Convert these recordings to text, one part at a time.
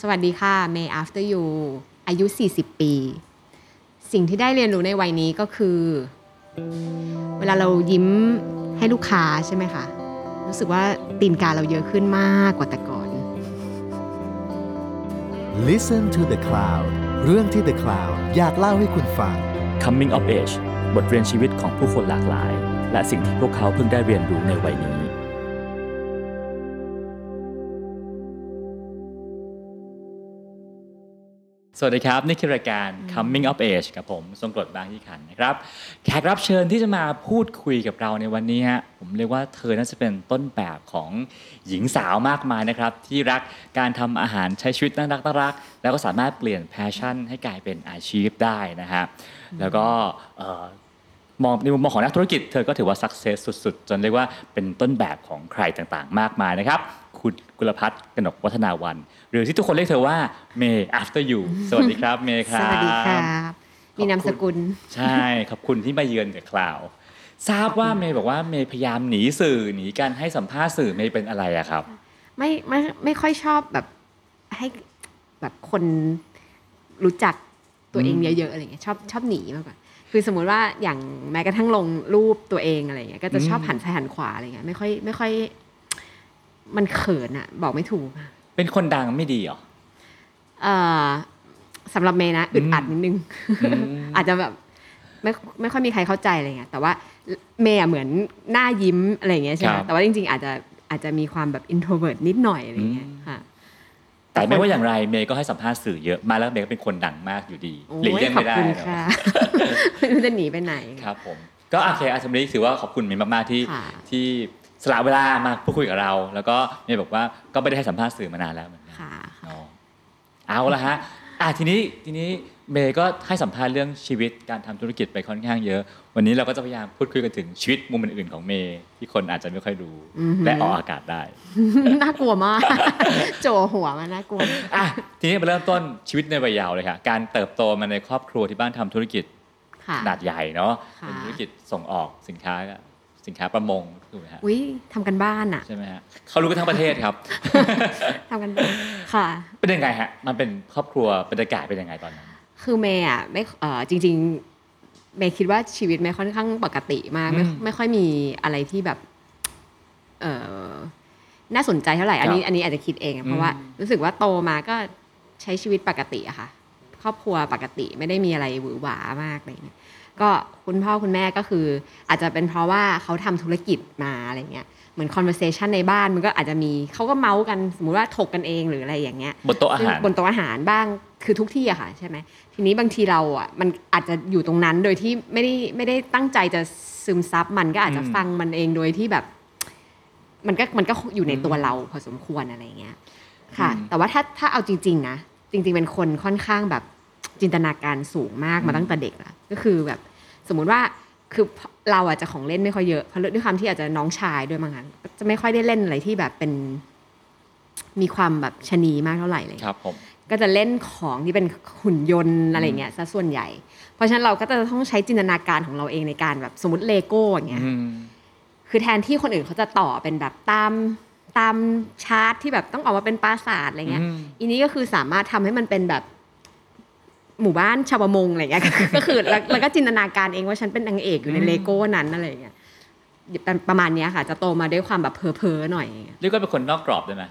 สวัสดีค่ะ May After You อายุ 40 ปี สิ่งที่ได้เรียนรู้ในวัยนี้ก็คือ เวลาเรายิ้มให้ลูกค้าใช่ไหมคะ รู้สึกว่าตีนกาเราเยอะขึ้นมากกว่าแต่ก่อน Listen to the Cloud เรื่องที่ The Cloud อยากเล่าให้คุณฟัง Coming of Age บทเรียนชีวิตของผู้คนหลากหลาย และสิ่งที่พวกเขาเพิ่งได้เรียนรู้ในวัยนี้ สวัสดีครับ นี่คือรายการ Coming of Age กับผมทรงกรดบางยี่ขันนะครับ แขกรับเชิญที่จะมาพูดคุยกับเราในวันนี้ฮะผมเรียกว่าเธอน่าจะเป็นต้นแบบของหญิงสาวมากมายนะครับ ที่รักการทำอาหารใช้ชีวิตน่ารักน่ารัก แล้วก็สามารถเปลี่ยนแพชชั่น ให้กลายเป็นอาชีพได้นะฮะแล้วก็เอ่อมองในมุมมองของนักธุรกิจเธอก็ถือว่า success สุด ๆ จนเรียกว่าเป็นต้นแบบของใครต่างๆ มากมายนะครับ คุณกุลพัฒน์กนกวัฒนาวัน หรือที่ทุกคนเรียกเธอว่า May after you สวัสดีครับเมย์คสรับวัสดีครับมีนามสกุล ใช่ขอบคุณที่มาเยือนกับคลาวทราบว่าเมย์บอกว่าเมย์พยายามหนีสื่อหนีการให้สัมภาษณ์สื่อเมย์เป็นอะไรอะครับ ไม่ไม่ไม่ค่อยชอบแบบให้แบบคนรู้จักตัวเองอืมเยอะๆอะไรเงี้ยชอบชอบหนีมากกว่าคือสมมุติว่าอย่างแม้กระทั่งลงรูปตัวเองอะไรเงี้ยก็จะชอบหันซ้ายหันขวาอะไรเงี้ยไม่ค่อยไม่ค่อย มันเขินอะบอกไม่ถูกอะเป็นคนดังไม่ดีเหรอ เอ่อสำหรับเมย์นะอึดอัดนิดนึง อืม อาจจะแบบไม่ไม่ค่อยมีใครเข้าใจอะไรเงี้ยแต่ว่าเมย์อะเหมือนหน้ายิ้มอะไรเงี้ยใช่ไหมครับแต่ว่าจริง ๆ อาจจะอาจจะมีความแบบ introvert นิดหน่อยอะไรเงี้ยอืม ค่ะ แต่ไม่ว่าอย่างไรเมย์ก็ให้สัมภาษณ์สื่อเยอะมากแล้วเมย์ก็เป็นคนดังมากอยู่ดีโอ้หลีกยเลี่ยงขอไม่บได้คุณเนอะค่ะ ไม่รู้จะหนีไปไหน ครับผม ก็โอเคอาสมรีถือว่าขอบคุณเมย์มากๆที่ค่ะ ที่ สละเวลามาพูดคุยกับเรา แล้วก็เมย์บอกว่าก็ไม่ได้ให้สัมภาษณ์สื่อมานานแล้วเหมือนกันค่ะอ๋อเอาละฮะอะทีนี้ทีนี้เมย์ก็ให้สัมภาษณ์เรื่องชีวิตการทำธุรกิจไปค่อนข้างเยอะ วันนี้เราก็จะพยายามพูดคุยกันถึงชีวิตมุมอื่นๆของเมย์ที่คนอาจจะไม่ค่อยรู้อือหือ และออกอากาศได้ น่ากลัวมาก โจหัวมันน่ากลัวมากอะทีนี้มาเริ่มต้นชีวิตในวัยเยาว์เลยค่ะการเติบโตมาในครอบครัวที่บ้านทำธุรกิจค่ะ ขนาดใหญ่เนาะค่ะ เป็นธุรกิจส่งออกสินค้า สินค้าประมงถูกไหมฮะอุ้ยทำกันบ้านอะใช่ไหมฮะเขารู้กันทั้งประเทศครับทำกันบ้านค่ะเป็นยังไงฮะมันเป็นครอบครัวบรรยากาศเป็นยังไงตอนนั้นคือเมย์อะไม่เออจริง ๆ เมย์คิดว่าชีวิตเมย์ค่อนข้างปกติมากไม่อืมไม่ค่อยมีอะไรที่แบบเออน่าสนใจเท่าไหร่อันนี้ครับอันนี้อาจจะคิดเองอะเพอืราะมว่า รู้สึกว่าโตมาก็ใช้ชีวิตปกติอะค่ะ ครอบครัวปกติไม่ได้มีอะไรหวือหวามากอะไรอย่างเงี้ย ก็คุณพ่อคุณแม่ก็คือ อาจจะเป็นเพราะว่าเขาทำธุรกิจมาอะไรเงี้ยเหมือน conversation ในบ้านมันก็อาจจะมีเขาก็เมาส์กันสมมุติว่าถกกันเองหรืออะไรอย่างเงี้ยบนโต๊ะอาหารซึ่งบนโต๊ะอาหารบ้างคือทุกที่อะค่ะใช่ไหมทีนี้บางทีเราอะมันอาจจะอยู่ตรงนั้นโดยที่ไม่ได้ไม่ได้ตั้งใจจะซึมซับมันก็อาจจะอืมฟังมันเองโดยที่แบบ มันก็มันก็อยู่ในตัวอืมเราพอสมควรอะไรเงี้ยค่ะ แต่ว่าถ้าถ้าเอาจริง ๆ นะจริง ๆ เป็นคนค่อนข้างแบบจินตนาการสูงมากมาตั้งแต่เด็กละก็คือแบบ สมมุติว่าคือเราอาจจะของเล่นไม่ค่อยเยอะเพราะด้วยความที่อาจจะน้องชายด้วยมั้งคะก็จะไม่ค่อยได้เล่นอะไรที่แบบเป็น มีความแบบชะนีมากเท่าไหร่เลยครับผมก็จะเล่นของที่เป็นหุ่นยนต์อะไรเงี้ยซะส่วนใหญ่ เพราะฉะนั้นเราก็จะต้องใช้จินตนาการของเราเองในการแบบสมมติเลโก้อย่างเงี้ยอืมคือแทนที่คนอื่นเขาจะต่อเป็นแบบตามตามชาร์ตที่แบบต้องออกมาเป็นปราสาทอะไรเงี้ยอืมอีนี้ก็คือสามารถทำให้มันเป็นแบบ หมู่บ้านชาวประมงอะไรเงี้ยก็คือแล้วแล้วก็จินตนาการเองว่าฉันเป็นนางเอกอยู่ในเลโก้นั้นอะไรเงี้ยประมาณเนี้ยค่ะ จะโตมาด้วยความแบบเพ้อเพ้อๆหน่อยเรียกว่าเป็นคนนอกกรอบได้ไหม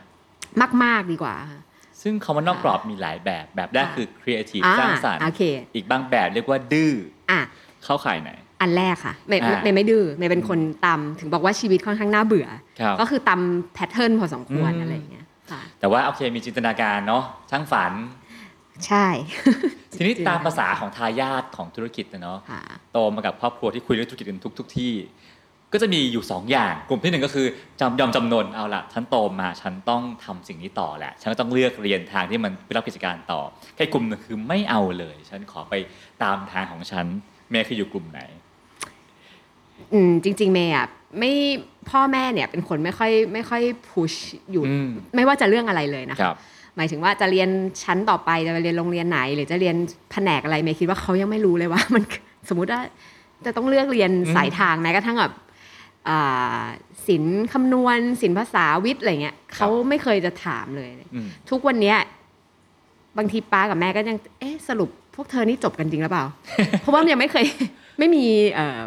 มาก ๆดีกว่าค่ะซึ่งคำว่านอกกรอบมีหลายแบบ แบบแรกค่ะคือ creative อ่าสร้างสรรค์โอเคอีกบางแบบเรียกว่าดื้ออะเข้าข่ายไหน อันแรกค่ะเมย์อ่าเมย์ไม่ดื้อเมย์เป็นคนตำถึงบอกว่าชีวิตค่อนข้างน่าเบื่อครับก็คือตำแพทเทิร์นพอสมควรอืมอะไรอย่างเงี้ยค่ะแต่ว่าโอเคมีจินตนาการเนาะช่างฝัน ใช่ ทีนี้จินตนาตามภาษาของทายาทของธุรกิจนะเนาะค่ะโตมากับครอบครัวที่คุยเรื่องธุรกิจกันทุกทุกที่ ก็จะมีอยู่สองอย่าง กลุ่มที่หนึ่งก็คือจำยอมจำนนเอาละฉันโตมาฉันต้องทำสิ่งนี้ต่อแหละ ฉันก็ต้องเลือกเรียนทางที่มันไปรับกิจการต่อแค่กลุ่มหนึงคือไม่เอาเลย ฉันขอไปตามทางของฉันแม่คืออยู่กลุ่มไหน อืมจริง ๆ เมย์อะไม่พ่อแม่เนี่ยเป็นคนไม่ค่อยไม่ค่อยพุชอยู่อืมไม่ว่าจะเรื่องอะไรเลยนะคคะรับ หมายถึงว่าจะเรียนชั้นต่อไปจะไปเรียนโรงเรียนไหน หรือจะเรียนแผนกอะไรเมย์คิดว่าเขายังไม่รู้เลยว่า มันสมมุติว่าจะต้องเลือกเรียนอืมสายทางแม้กระทั่งแบบอ่าศิลป์คำนวณศิลป์ภาษาวิทย์อะไรเงี้ยเขาไม่เคยจะถามเลยอืมทุกวันเนี้ยบางทีป้ากับแม่ก็ยังเอ๊ะสรุปพวกเธอนี่จบกันจริงหรือเปล่า เพราะว่ามันยังไม่เคยไม่มีเอ่อ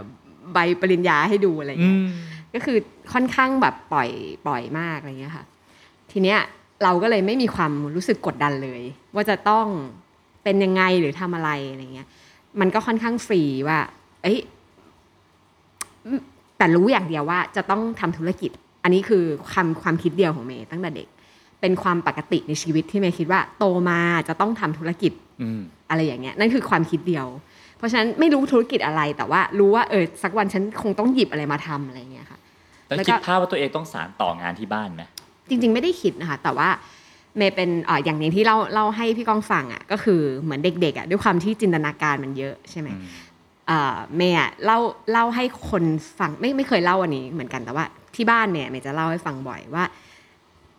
ใบปริญญาให้ดูอะไรอย่างอืเงี้ยมก็คือค่อนข้างแบบปล่อยปล่อยมากอะไรเงี้ยค่ะ ทีเนี้ย เราก็เลยไม่มีความรู้สึกกดดันเลย ว่าจะต้องเป็นยังไงหรือทำอะไรอะไรเงี้ย มันก็ค่อนข้างฟรีว่า เอ้ยอืมแต่รู้อย่างเดียวว่าจะต้องทำธุรกิจ อันนี้คือความความคิดเดียวของเมย์ตั้งแต่เด็ก เป็นความปกติในชีวิตที่เมย์คิดว่า โตมาจะต้องทำธุรกิจอืมอะไรอย่างเงี้ยนั่นคือความคิดเดียว เพราะฉะนั้นไม่รู้ธุรกิจอะไรแต่ว่ารู้ว่าเออสักวันฉันคงต้องหยิบอะไรมาทำอะไรอย่างเงี้ยค่ะแล้วแล้วก็คิดภาพว่าตัวเองต้องสารต่องานที่บ้านไหม จริง ๆ ไม่ได้คิดนะคะ แต่ว่าเมย์เป็นเอ่ออย่างหนึ่งที่เล่าเล่าให้พี่ก้องฟังอะก็คือเหมือนเด็กๆอะด้วยความที่จินตนาการมันเยอะใช่ไหมอืมเอ่อเมย์อะเล่าเล่าให้คนฟังไม่ไม่เคยเล่าอันนี้เหมือนกันแต่ว่าที่บ้านเนี่ยเมย์จะเล่าให้ฟังบ่อยว่า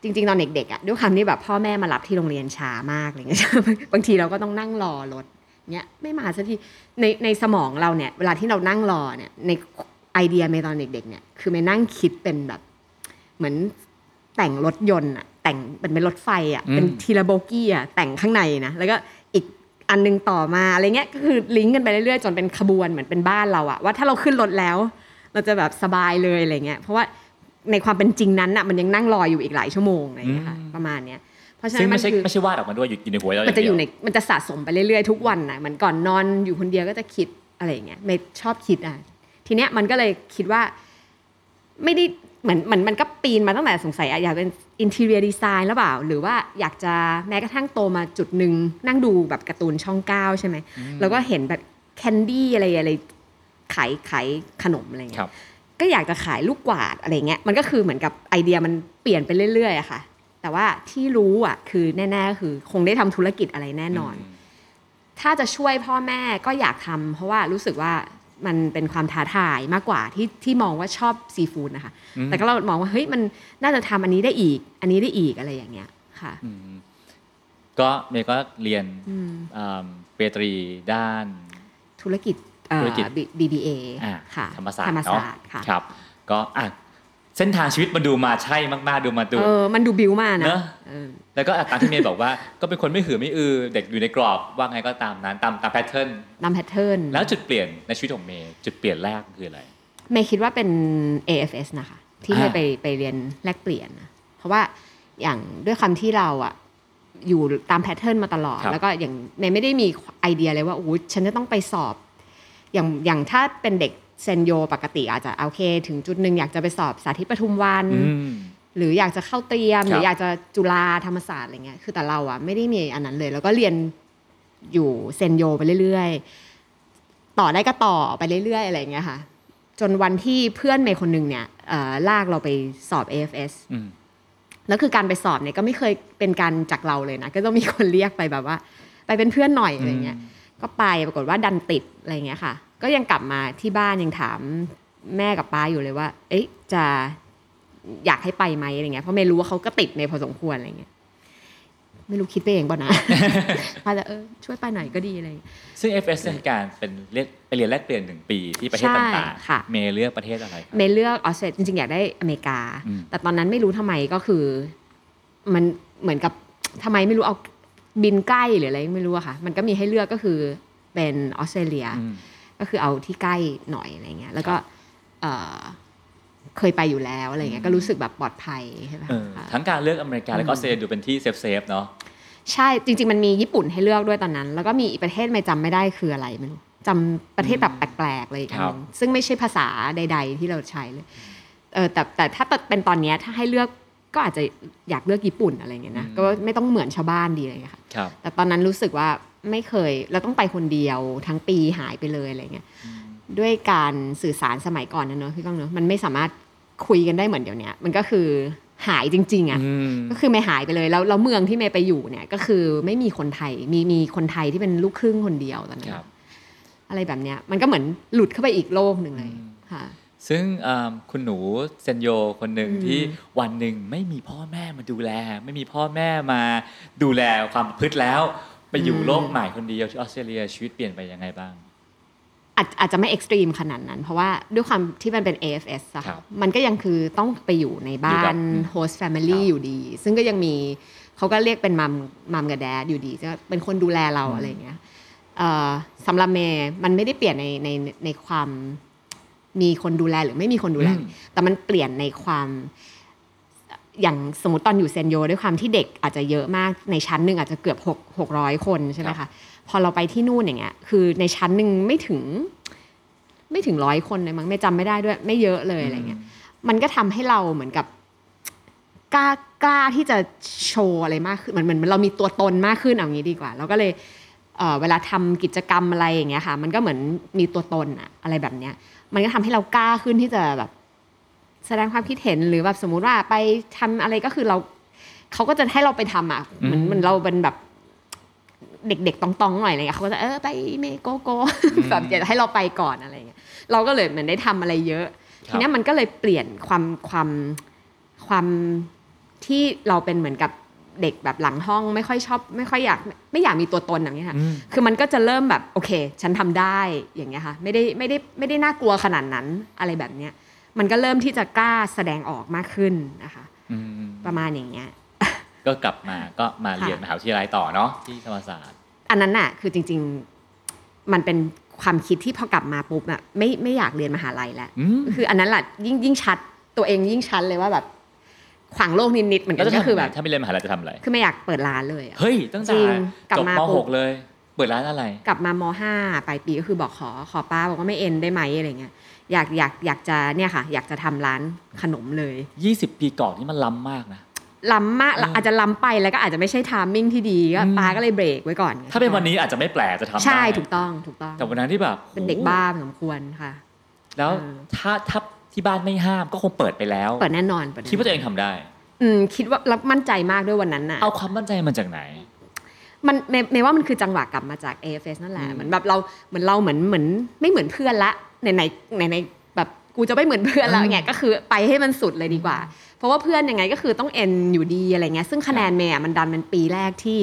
จริง ๆ ตอนเด็กๆอะด้วยความที่แบบพ่อแม่มารับที่โรงเรียนช้ามากอะไรเงี้ยบางทีเราก็ต้องนั่งรอรถเนี้ยไม่มาสักทีในในสมองเราเนี่ยเวลาที่เรานั่งรอเนี่ยในไอเดียเมย์ตอนเด็กๆเนี่ยคือเมย์นั่งคิดเป็นแบบเหมือน แต่งรถยนต์อะแต่งเป็นเป็นรถไฟอะอืมเป็นทีละโบกี้อะแต่งข้างในนะแล้วก็อีกอันนึงต่อมาอะไรเงี้ยก็คือลิงก์กันไปเรื่อยๆจนเป็นขบวนเหมือนเป็นบ้านเราอะว่าถ้าเราขึ้นรถแล้ว เราจะแบบสบายเลยอะไรเงี้ยเพราะว่าในความเป็นจริงนั้นอะมันยังนั่งรออยู่อีกหลายชั่วโมงอะไรเงี้ยค่ะอืมประมาณเนี้ยเพราะฉะซึ่นั้งนมัไม่นใช่คือไม่ใช่วาดออกมาด้วยอยู่ในหัวเรามันจะอยู่ในางเดีวมันจะสะสมไปเรื่อยๆทุกวันนะเหมือนก่อนนอนอยู่คนเดียวก็จะคิดอะไรอย่างเงี้ยไม่ชอบคิดอะทีเนี้ยมันก็เลยคิดว่า ไม่ได้ เหมือนเหมือนมันก็ปีนมาตั้งแต่สงสัยอะอยากเป็นอินเท i รียดีไซน์หรือเปล่า หรือว่าอยากจะแม้กระทั่งโตมาจุดหนึ่งนั่งดูแบบการ์ตูนช่องเก้าใช่ไหมแล้วก็เห็นแบบแคนดี้อะไรอะไรขายขายขนมอะไรคเงี้รัยบก็อยากจะขายลูกกวาดอะไรเงี้ยมันก็คือเหมือนกับไอเดียมันเปลี่ยนไปเรื่อยๆอะค่ะ แต่ว่าที่รู้อะคือแน่ๆก็คือคงได้ทำธุรกิจอะไรแน่นอน ถ้าจะช่วยพ่อแม่ก็อยากทำเพราะว่ารู้สึกว่า มันเป็นความท้าทายมากกว่าที่ที่มองว่าชอบซีฟู้ดนะคะอืมแต่ก็เรามองว่าเฮ้ยมันน่าจะทำอันนี้ได้อีก อันนี้ได้อีกอะไรอย่างเงี้ยค่ะอืมก็เมย์ก็เรียนอืมอ่าปริญญาตรีด้าน ธุรกิจเอ่อธุรกิจ B- BBA อ่าค่ะธรรมศาสตร์เนาะธรรมศาสตร์ค่ะครับ ก็อะเส้นทางชีวิตมันดูมาใช่มาก ๆ ดูมาดูเออมันดูบิวมากนะเนอะเออ แล้วก็อะตามที่เมย์บอกว่าก็เป็นคนไม่หือไม่อือเด็กอยู่ในกรอบว่าไงก็ตามนั้นตามตาม pattern ตาม pattern แล้วจุดเปลี่ยนในชีวิตของเมย์จุดเปลี่ยนแรกคืออะไรเมย์คิดว่าเป็น AFS นะคะ ที่เมย์อ่าไปไปเรียนแลกเปลี่ยนนะเพราะว่าอย่างด้วยคำที่เราอะอยู่ตาม pattern มาตลอดครับแล้วก็อย่างเมย์ไม่ได้มีไอเดียเลยว่าโอ้ยฉันจะต้องไปสอบ อย่างอย่างถ้าเป็นเด็กเซนโยปกติอาจจะโอเค ถึงจุดหนึ่งอยากจะไปสอบสาธิตปทุมวันอืม หรืออยากจะเข้าเตรียมครับหรืออยากจะจุฬาธรรมศาสตร์อะไรเงี้ยคือแต่เราอะไม่ได้มีอันนั้นเลย แล้วก็เรียนอยู่เซนโยไปเรื่อยๆ ต่อได้ก็ต่อไปเรื่อยๆ อะไรเงี้ยค่ะ จนวันที่เพื่อนเมย์คนหนึ่งเนี่ยเอ่อลากเราไปสอบ AFS อืมแล้วคือการไปสอบเนี่ยก็ไม่เคยเป็นการจากเราเลยนะก็ต้องมีคนเรียกไปแบบว่า ไปเป็นเพื่อนหน่อยอะไรเงี้ยก็ไปปรากฏว่าดันติดอะไรเงี้ยค่ะ ก็ยังกลับมาที่บ้านยังถามแม่กับป้าอยู่เลยว่า เอ๊ะจะ อยากให้ไปไหมอะไรเงี้ยเพราะไม่รู้ว่าเขาก็ติดในพอสมควรอะไรเงี้ยไม่รู้คิดไปเองป่ะนะป้าจะเออช่วยไปหน่อยก็ดีอะไรเงี้ยซึ่ง FS คือการเป็นเรียนไปเรียนแลกเปลี่ยนหนึ่งปีที่ประเทศใช่ต่างค่ะๆเมย์เลือกประเทศอะไรครับเมย์เลือกออสเตรเลียจริงๆ อยากได้อเมริกาอืมแต่ตอนนั้นไม่รู้ทำไมก็คือ มันเหมือนกับทำไมไม่รู้เอาบินใกล้หรืออะไรไม่รู้อะค่ะ มันก็มีให้เลือกก็คือเป็นออสเตรเลียอืมก็คือเอาที่ใกล้หน่อยอะไรเงี้ยแล้วก็ เอ่อเคยไปอยู่แล้วอะไรเงี้ยก็รู้สึกแบบปลอดภัยใช่ไหมเออคะทั้งการเลือกอเมริกาและก็ออสเตรเลียดูเป็นที่ safe safe ๆเนาะใช่จริง ๆ มันมีญี่ปุ่นให้เลือกด้วยตอนนั้น แล้วก็มีอีกประเทศไม่จำไม่ได้คืออะไรไม่รู้จำประเทศแบบแปลกๆเลยอีกอันหนึงซึ่งไม่ใช่ภาษาใด ๆ ที่เราใช้เลยเออแต่แต่ถ้าเป็นตอนเนี้ยถ้าให้เลือกก็อาจจะอยากเลือกญี่ปุ่นอะไรเงี้ยนะก็ไม่ต้องเหมือนชาวบ้านดีอะไรเงี้ยค่ะครับแต่ตอนนั้นรู้สึกว่าไม่เคยเราต้องไปคนเดียวทั้งปีหายไปเลยอะไรเงี้ยด้วยการสื่อสารสมัยก่อนนะเนอะพี่ก้องเนอะมันไม่สามารถ คุยกันได้เหมือนเดี๋ยวนี้มันก็คือหายจริงๆอะ่ะอืมก็คือไม่หายไปเลยแล้วแล้วเมืองที่เมย์ไปอยู่เนี่ย ก็คือไม่มีคนไทยมีมีคนไทยที่เป็นลูกครึ่งคนเดียวตอนนั้คนรับอะไรแบบเนี้ยมันก็เหมือนหลุดเข้าไปอีกโลกหนึ่งเลยอืมค่ะ ซึ่งเอิ่มคุณหนูเซนโยคนหนึ่งอืมที่วันหนึ่งไม่มีพ่อแม่มาดูแล ไม่มีพ่อแม่มาดูแลความประพฤติแล้ว ไปอยู่โลกใหม่คนเดียวที่ออสเตรเลียชีวิตเปลี่ยนไปยังไงบ้าง อาจอาจจะไม่ extreme ขนาดนั้น เพราะว่าด้วยความที่มันเป็น AFS อะครับมันก็ยังคือต้องไปอยู่ในบ้านอยู่กับอืมโฮสต์แฟมิลี่ครับอยู่ดี ซึ่งก็ยังมีเขาก็เรียกเป็น mum mum กับ dad อยู่ดีจะเป็นคนดูแลเราอืมอะไรอย่างเงี้ยเอ่อสำหรับเมย์มันไม่ได้เปลี่ยนในในในความมีคนดูแลหรือไม่มีคนดูแลอืมแต่มันเปลี่ยนในความอย่างสมมติตอนอยู่เซนโยด้วยความที่เด็กอาจจะเยอะมากในชั้นหนึ่งอาจจะเกือบหกหกร้อยคนใช่ไหมครัคะบ พอเราไปที่นู่นอย่างเงี้ยคือในชั้นหนึ่งไม่ถึง ไม่ถึงร้อยคนเลยมั้งไม่จำไม่ได้ด้วย ไม่เยอะเลยอะไรเงี้ยมันก็ทำให้เราเหมือนกับกล้ากล้าที่จะโชว์อะไรมากขึ้นเหมือนเหมือนเรามีตัวตนมากขึ้นเอางี้ดีกว่าเราก็เลยเอ่อเวลาทำกิจกรรมอะไรอย่างเงี้ยค่ะ มันก็เหมือนมีตัวตนอะอะไรแบบเนี้ย มันก็ทำให้เรากล้าขึ้นที่จะแบบแสดงความคิดเห็นหรือแบบสมมุติว่าไปทำอะไรก็คือเราเขาก็จะให้เราไปทำอะเหมือนอืมเหมือนเราเป็นแบบ เด็กๆตองๆหน่อยอะไรเงี้ยเขาก็จะเออไปเมโกโกแบบอยากจะให้เราไปก่อนอะไรเงี้ยเราก็เลยเหมือนได้ทำอะไรเยอะครับทีเนี้ยมันก็เลยเปลี่ยนความความความที่เราเป็นเหมือนกับเด็กแบบหลังห้องไม่ค่อยชอบ ไม่ค่อยอยากไม่อยากมีตัวตนอย่างเงี้ยค่ะอืมคือมันก็จะเริ่มแบบโอเค ฉันทำได้อย่างเงี้ยค่ะไม่ได้ไม่ได้ไม่ได้น่ากลัวขนาดนั้นอะไรแบบเนี้ยมันก็เริ่มที่จะกล้าแสดงออกมากขึ้นนะคะอืมประมาณอย่างเงี้ย ก็กลับมาก็มาค่ะเรียนมหาวิทยาลัยต่อเนาะที่ธรรมศาสตร์ อันนั้นน่ะคือจริง ๆมันเป็นความคิดที่พอกลับมาปุ๊บอะไม่ไม่อยากเรียนมหาลัยแล้วอืมคืออันนั้นแหละยิ่งยิ่งชัดตัวเองยิ่งชัดเลยว่าแบบขวางโลกนิดๆเหมือนแล้กัวนจะก็ทำคือแบแบบบถ้าไม่เรียนมหาลัยจะทำอะไรคือไม่อยากเปิดร้านเลยอะเฮ้ยตั้งแต่จริงกลับจบมามปุ๊บ .6 เลย เปิดร้านอะไร กลับมามห้าปลายปีก็คือบอกขอขอป้าบอกว่าไม่เอ็นได้ไหมอะไรเงี้ยอยากอยากอยากจะเนี่ยค่ะ อยากจะทำร้านขนมเลย 20 ปีก่อนนี่มันล้ำมากนะ ล้ำมากเออออาจจะล้ำไปแล้วก็อาจจะไม่ใช่ทามมิ่งที่ดีก็อืมป้าก็เลยเบรกไว้ก่อน ถ้าเป็นวันนี้อาจจะไม่แปลกจะทำได้ใช่ถูกต้องถูกต้อง แต่วันนั้นที่แบบเป็นเด็กบ้าพอสมควรค่ะ แล้วเออถ้าถ้าที่บ้านไม่ห้ามก็คงเปิดไปแล้วเปิดแน่นอนเปิดแน่นอนคิดว่าตัวเองทำได้ อืมคิดว่ารับมั่นใจมากด้วยวันนั้นน่ะเอาความมั่นใจมาจากไหนมันเมย์เมย์ว่ามันคือจังหวะกลับมาจาก AFS นั่นแหละอืมเหมือนแบบเราเหมือนเราเหมือนเหมือนไม่เหมือนเพื่อนละไหนไหนไหนไหนแบบกูจะไม่เหมือนเพื่อนแล้วไงก็คือไปให้มันสุดเลยดีกว่า เพราะว่าเพื่อนยังไงก็คือต้องเอ็นอยู่ดีอะไรเงี้ยซึ่งคะแนนเมย์อะมันดันเป็นปีแรกที่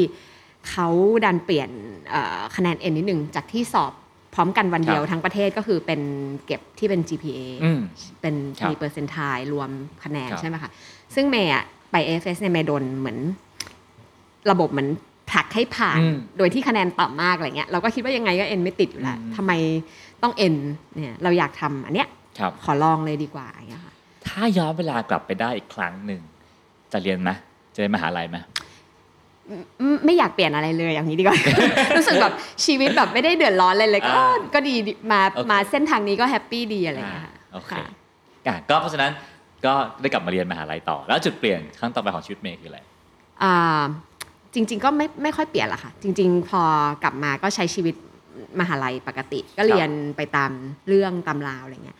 เขาดันเปลี่ยนเอ่อคะแนนเอ็นนิดหนึ่งจากที่สอบพร้อมกันวันเดียวครับทั้งประเทศก็คือเป็นเก็บที่เป็น GPA อืมเป็นครับมีเปอร์เซนต์ทายรวมคะแนนครับใช่ไหมคะซึ่งเมย์อะไป AFS เนี่ยเมย์โดนเหมือนระบบเหมือนผลักให้ผ่านอืมโดยที่คะแนนต่ำมากอะไรเงี้ยเราก็คิดว่ายังไงก็เอ็นไม่ติดอยู่แล้วอืมทำไมต้องเอ็นเนี่ยเราอยากทำอันเนี้ยครับขอลองเลยดีกว่าอย่างเงี้ยค่ะ ถ้าย้อนเวลากลับไปได้อีกครั้งหนึ่งจะเรียนไหมจะเรียนมหาลัยไหมไม่ไม่อยากเปลี่ยนอะไรเลยอย่างนี้ดีกว่า รู้สึกแบบชีวิตแบบไม่ได้เดือดร้อนเลยเลย ก็อ่าก็ดีดีมาโอเคมาเส้นทางนี้ก็แฮปปี้ดีอะไรเงี้ยค่ะโอเคค่ะอะก็เพราะฉะนั้นก็ได้กลับมาเรียนมหาลัยต่อ แล้วจุดเปลี่ยนครั้งต่อไปของชีวิตเมย์คืออะไรอ่าจริง ๆ ก็ไม่ไม่ค่อยเปลี่ยนละค่ะ จริง ๆ พอกลับมาก็ใช้ชีวิตมหาลัยปกติ ก็เรียนไปตามเรื่องตามราวอะไรเงี้ย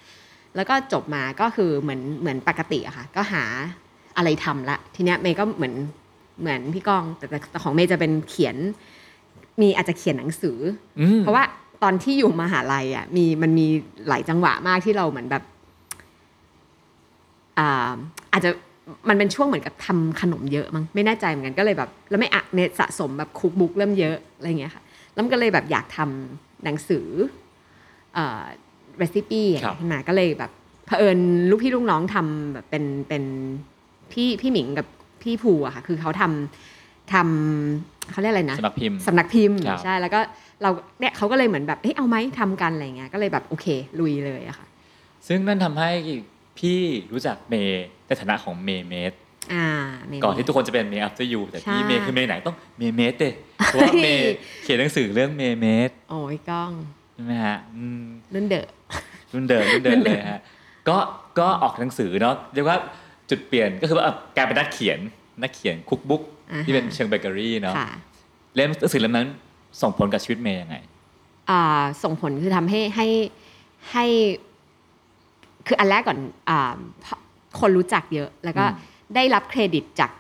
แล้วก็จบมาก็คือเหมือนเหมือนปกติอะค่ะ ก็หาอะไรทำละทีเนี้ยเมย์ก็เหมือนเหมือนพี่ก้องแต่แต่แต่ของเมย์จะเป็นเขียน มีอาจจะเขียนหนังสืออืมเพราะว่าตอนที่อยู่มหาลัยอะมีมันมีหลายจังหวะมากที่เราเหมือนแบบอ่าอาจจะมันเป็นช่วงเหมือนกับทำขนมเยอะมั้งไม่แน่ใจเหมือนกันก็เลยแบบ แล้วไม่อะเนยสะสมแบบคุกบุ๊กเริ่มเยอะอะไรเงี้ยค่ะแล้วมันก็เลยแบบอยากทำหนังสือ เอ่อเรซิปี้ครับขึ้นมาก็เลยแบบเผอิญลูกพี่ลูกน้องทำแบบเป็นเป็นพี่พี่หมิงกับพี่ภูอะค่ะคือเขาทำทำเขาเรียกอะไรนะสำนักพิมพ์สำนักพิมพ์ครับใช่แล้วก็เราเนี่ยเขาก็เลยเหมือนแบบเฮ้ยเอาไหมทำกันอะไรเงี้ยก็เลยแบบโอเคลุยเลยอะค่ะ ซึ่งนั่นทำให้พี่รู้จักเมย์ในฐานะของเมย์เมดอ่าเมนูก่อนที่ทุกคนจะเป็นเมย์ after you แต่พี่ใช่เมย์คือเมย์ไหนต้องเมย์เมดเด้เพราะว่าเมย์เขียนหนังสือเรื่องเมย์เมดโอ้ยกล้องใช่ไหมฮะอืมรุ่นเดอะ รุ่นเดิมรุ่นเดิรุ่มนเดิเลมยฮะก็ก็ออกหนังสือเนาะเรียกว่าจุดเปลี่ยนก็คือว่าเอ่อกลายเป็นนักเขียนนักเขียนคุกบุ๊กอ่าฮะที่เป็นเชิงเบเกอรี่เนาะค่ะเล่มหนังสือเล่มนั้นส่งผลกับชีวิตเมย์ยังไงอ่าส่งผลคือทำให้ให้ให้ คืออันแรกก่อนอ่าเพราะคนรู้จักเยอะ แล้วก็อืมได้รับเครดิตจาก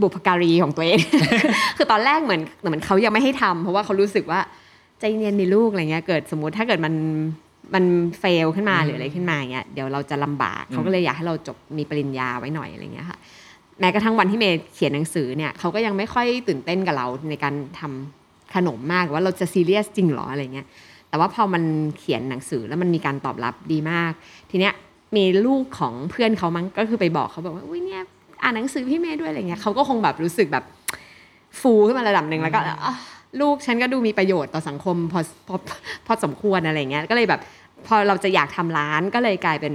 บุพการีของตัวเอง คือตอนแรกเหมือนเหมือนเขายังไม่ให้ทำเพราะว่าเขารู้สึกว่าใจเย็นในลูกอะไรเงี้ยเกิดสมมุติถ้าเกิดมัน มันเฟลขึ้นมาอืมหรืออะไรขึ้นมาเงี้ยเดี๋ยวเราจะลำบากอืมเขาก็เลยอยากให้เราจบมีปริญญาไว้หน่อยอะไรเงี้ยค่ะแม้กระทั่งวันที่เมย์เขียนหนังสือเนี่ยเขาก็ยังไม่ค่อยตื่นเต้นกับเราในการทำขนมมากว่าเราจะซีเรียสจริงเหรออะไรเงี้ยแต่ว่าพอมันเขียนหนังสือแล้วมันมีการตอบรับดีมาก ทีเนี้ยมีลูกของเพื่อนเขามั้งก็คือไปบอกเขาบอกว่าอุ้ยเนี่ยอ่านหนังสือพี่เมย์ด้วยอะไรเงี้ยเขาก็คงแบบรู้สึกแบบฟูขึ้นมาระดับหนึ่งแล้วก็อะ ลูกฉันก็ดูมีประโยชน์ต่อสังคมพอพอพอสมควรอะไรเงี้ยก็เลยแบบพอเราจะอยากทำร้านก็เลยกลายเป็น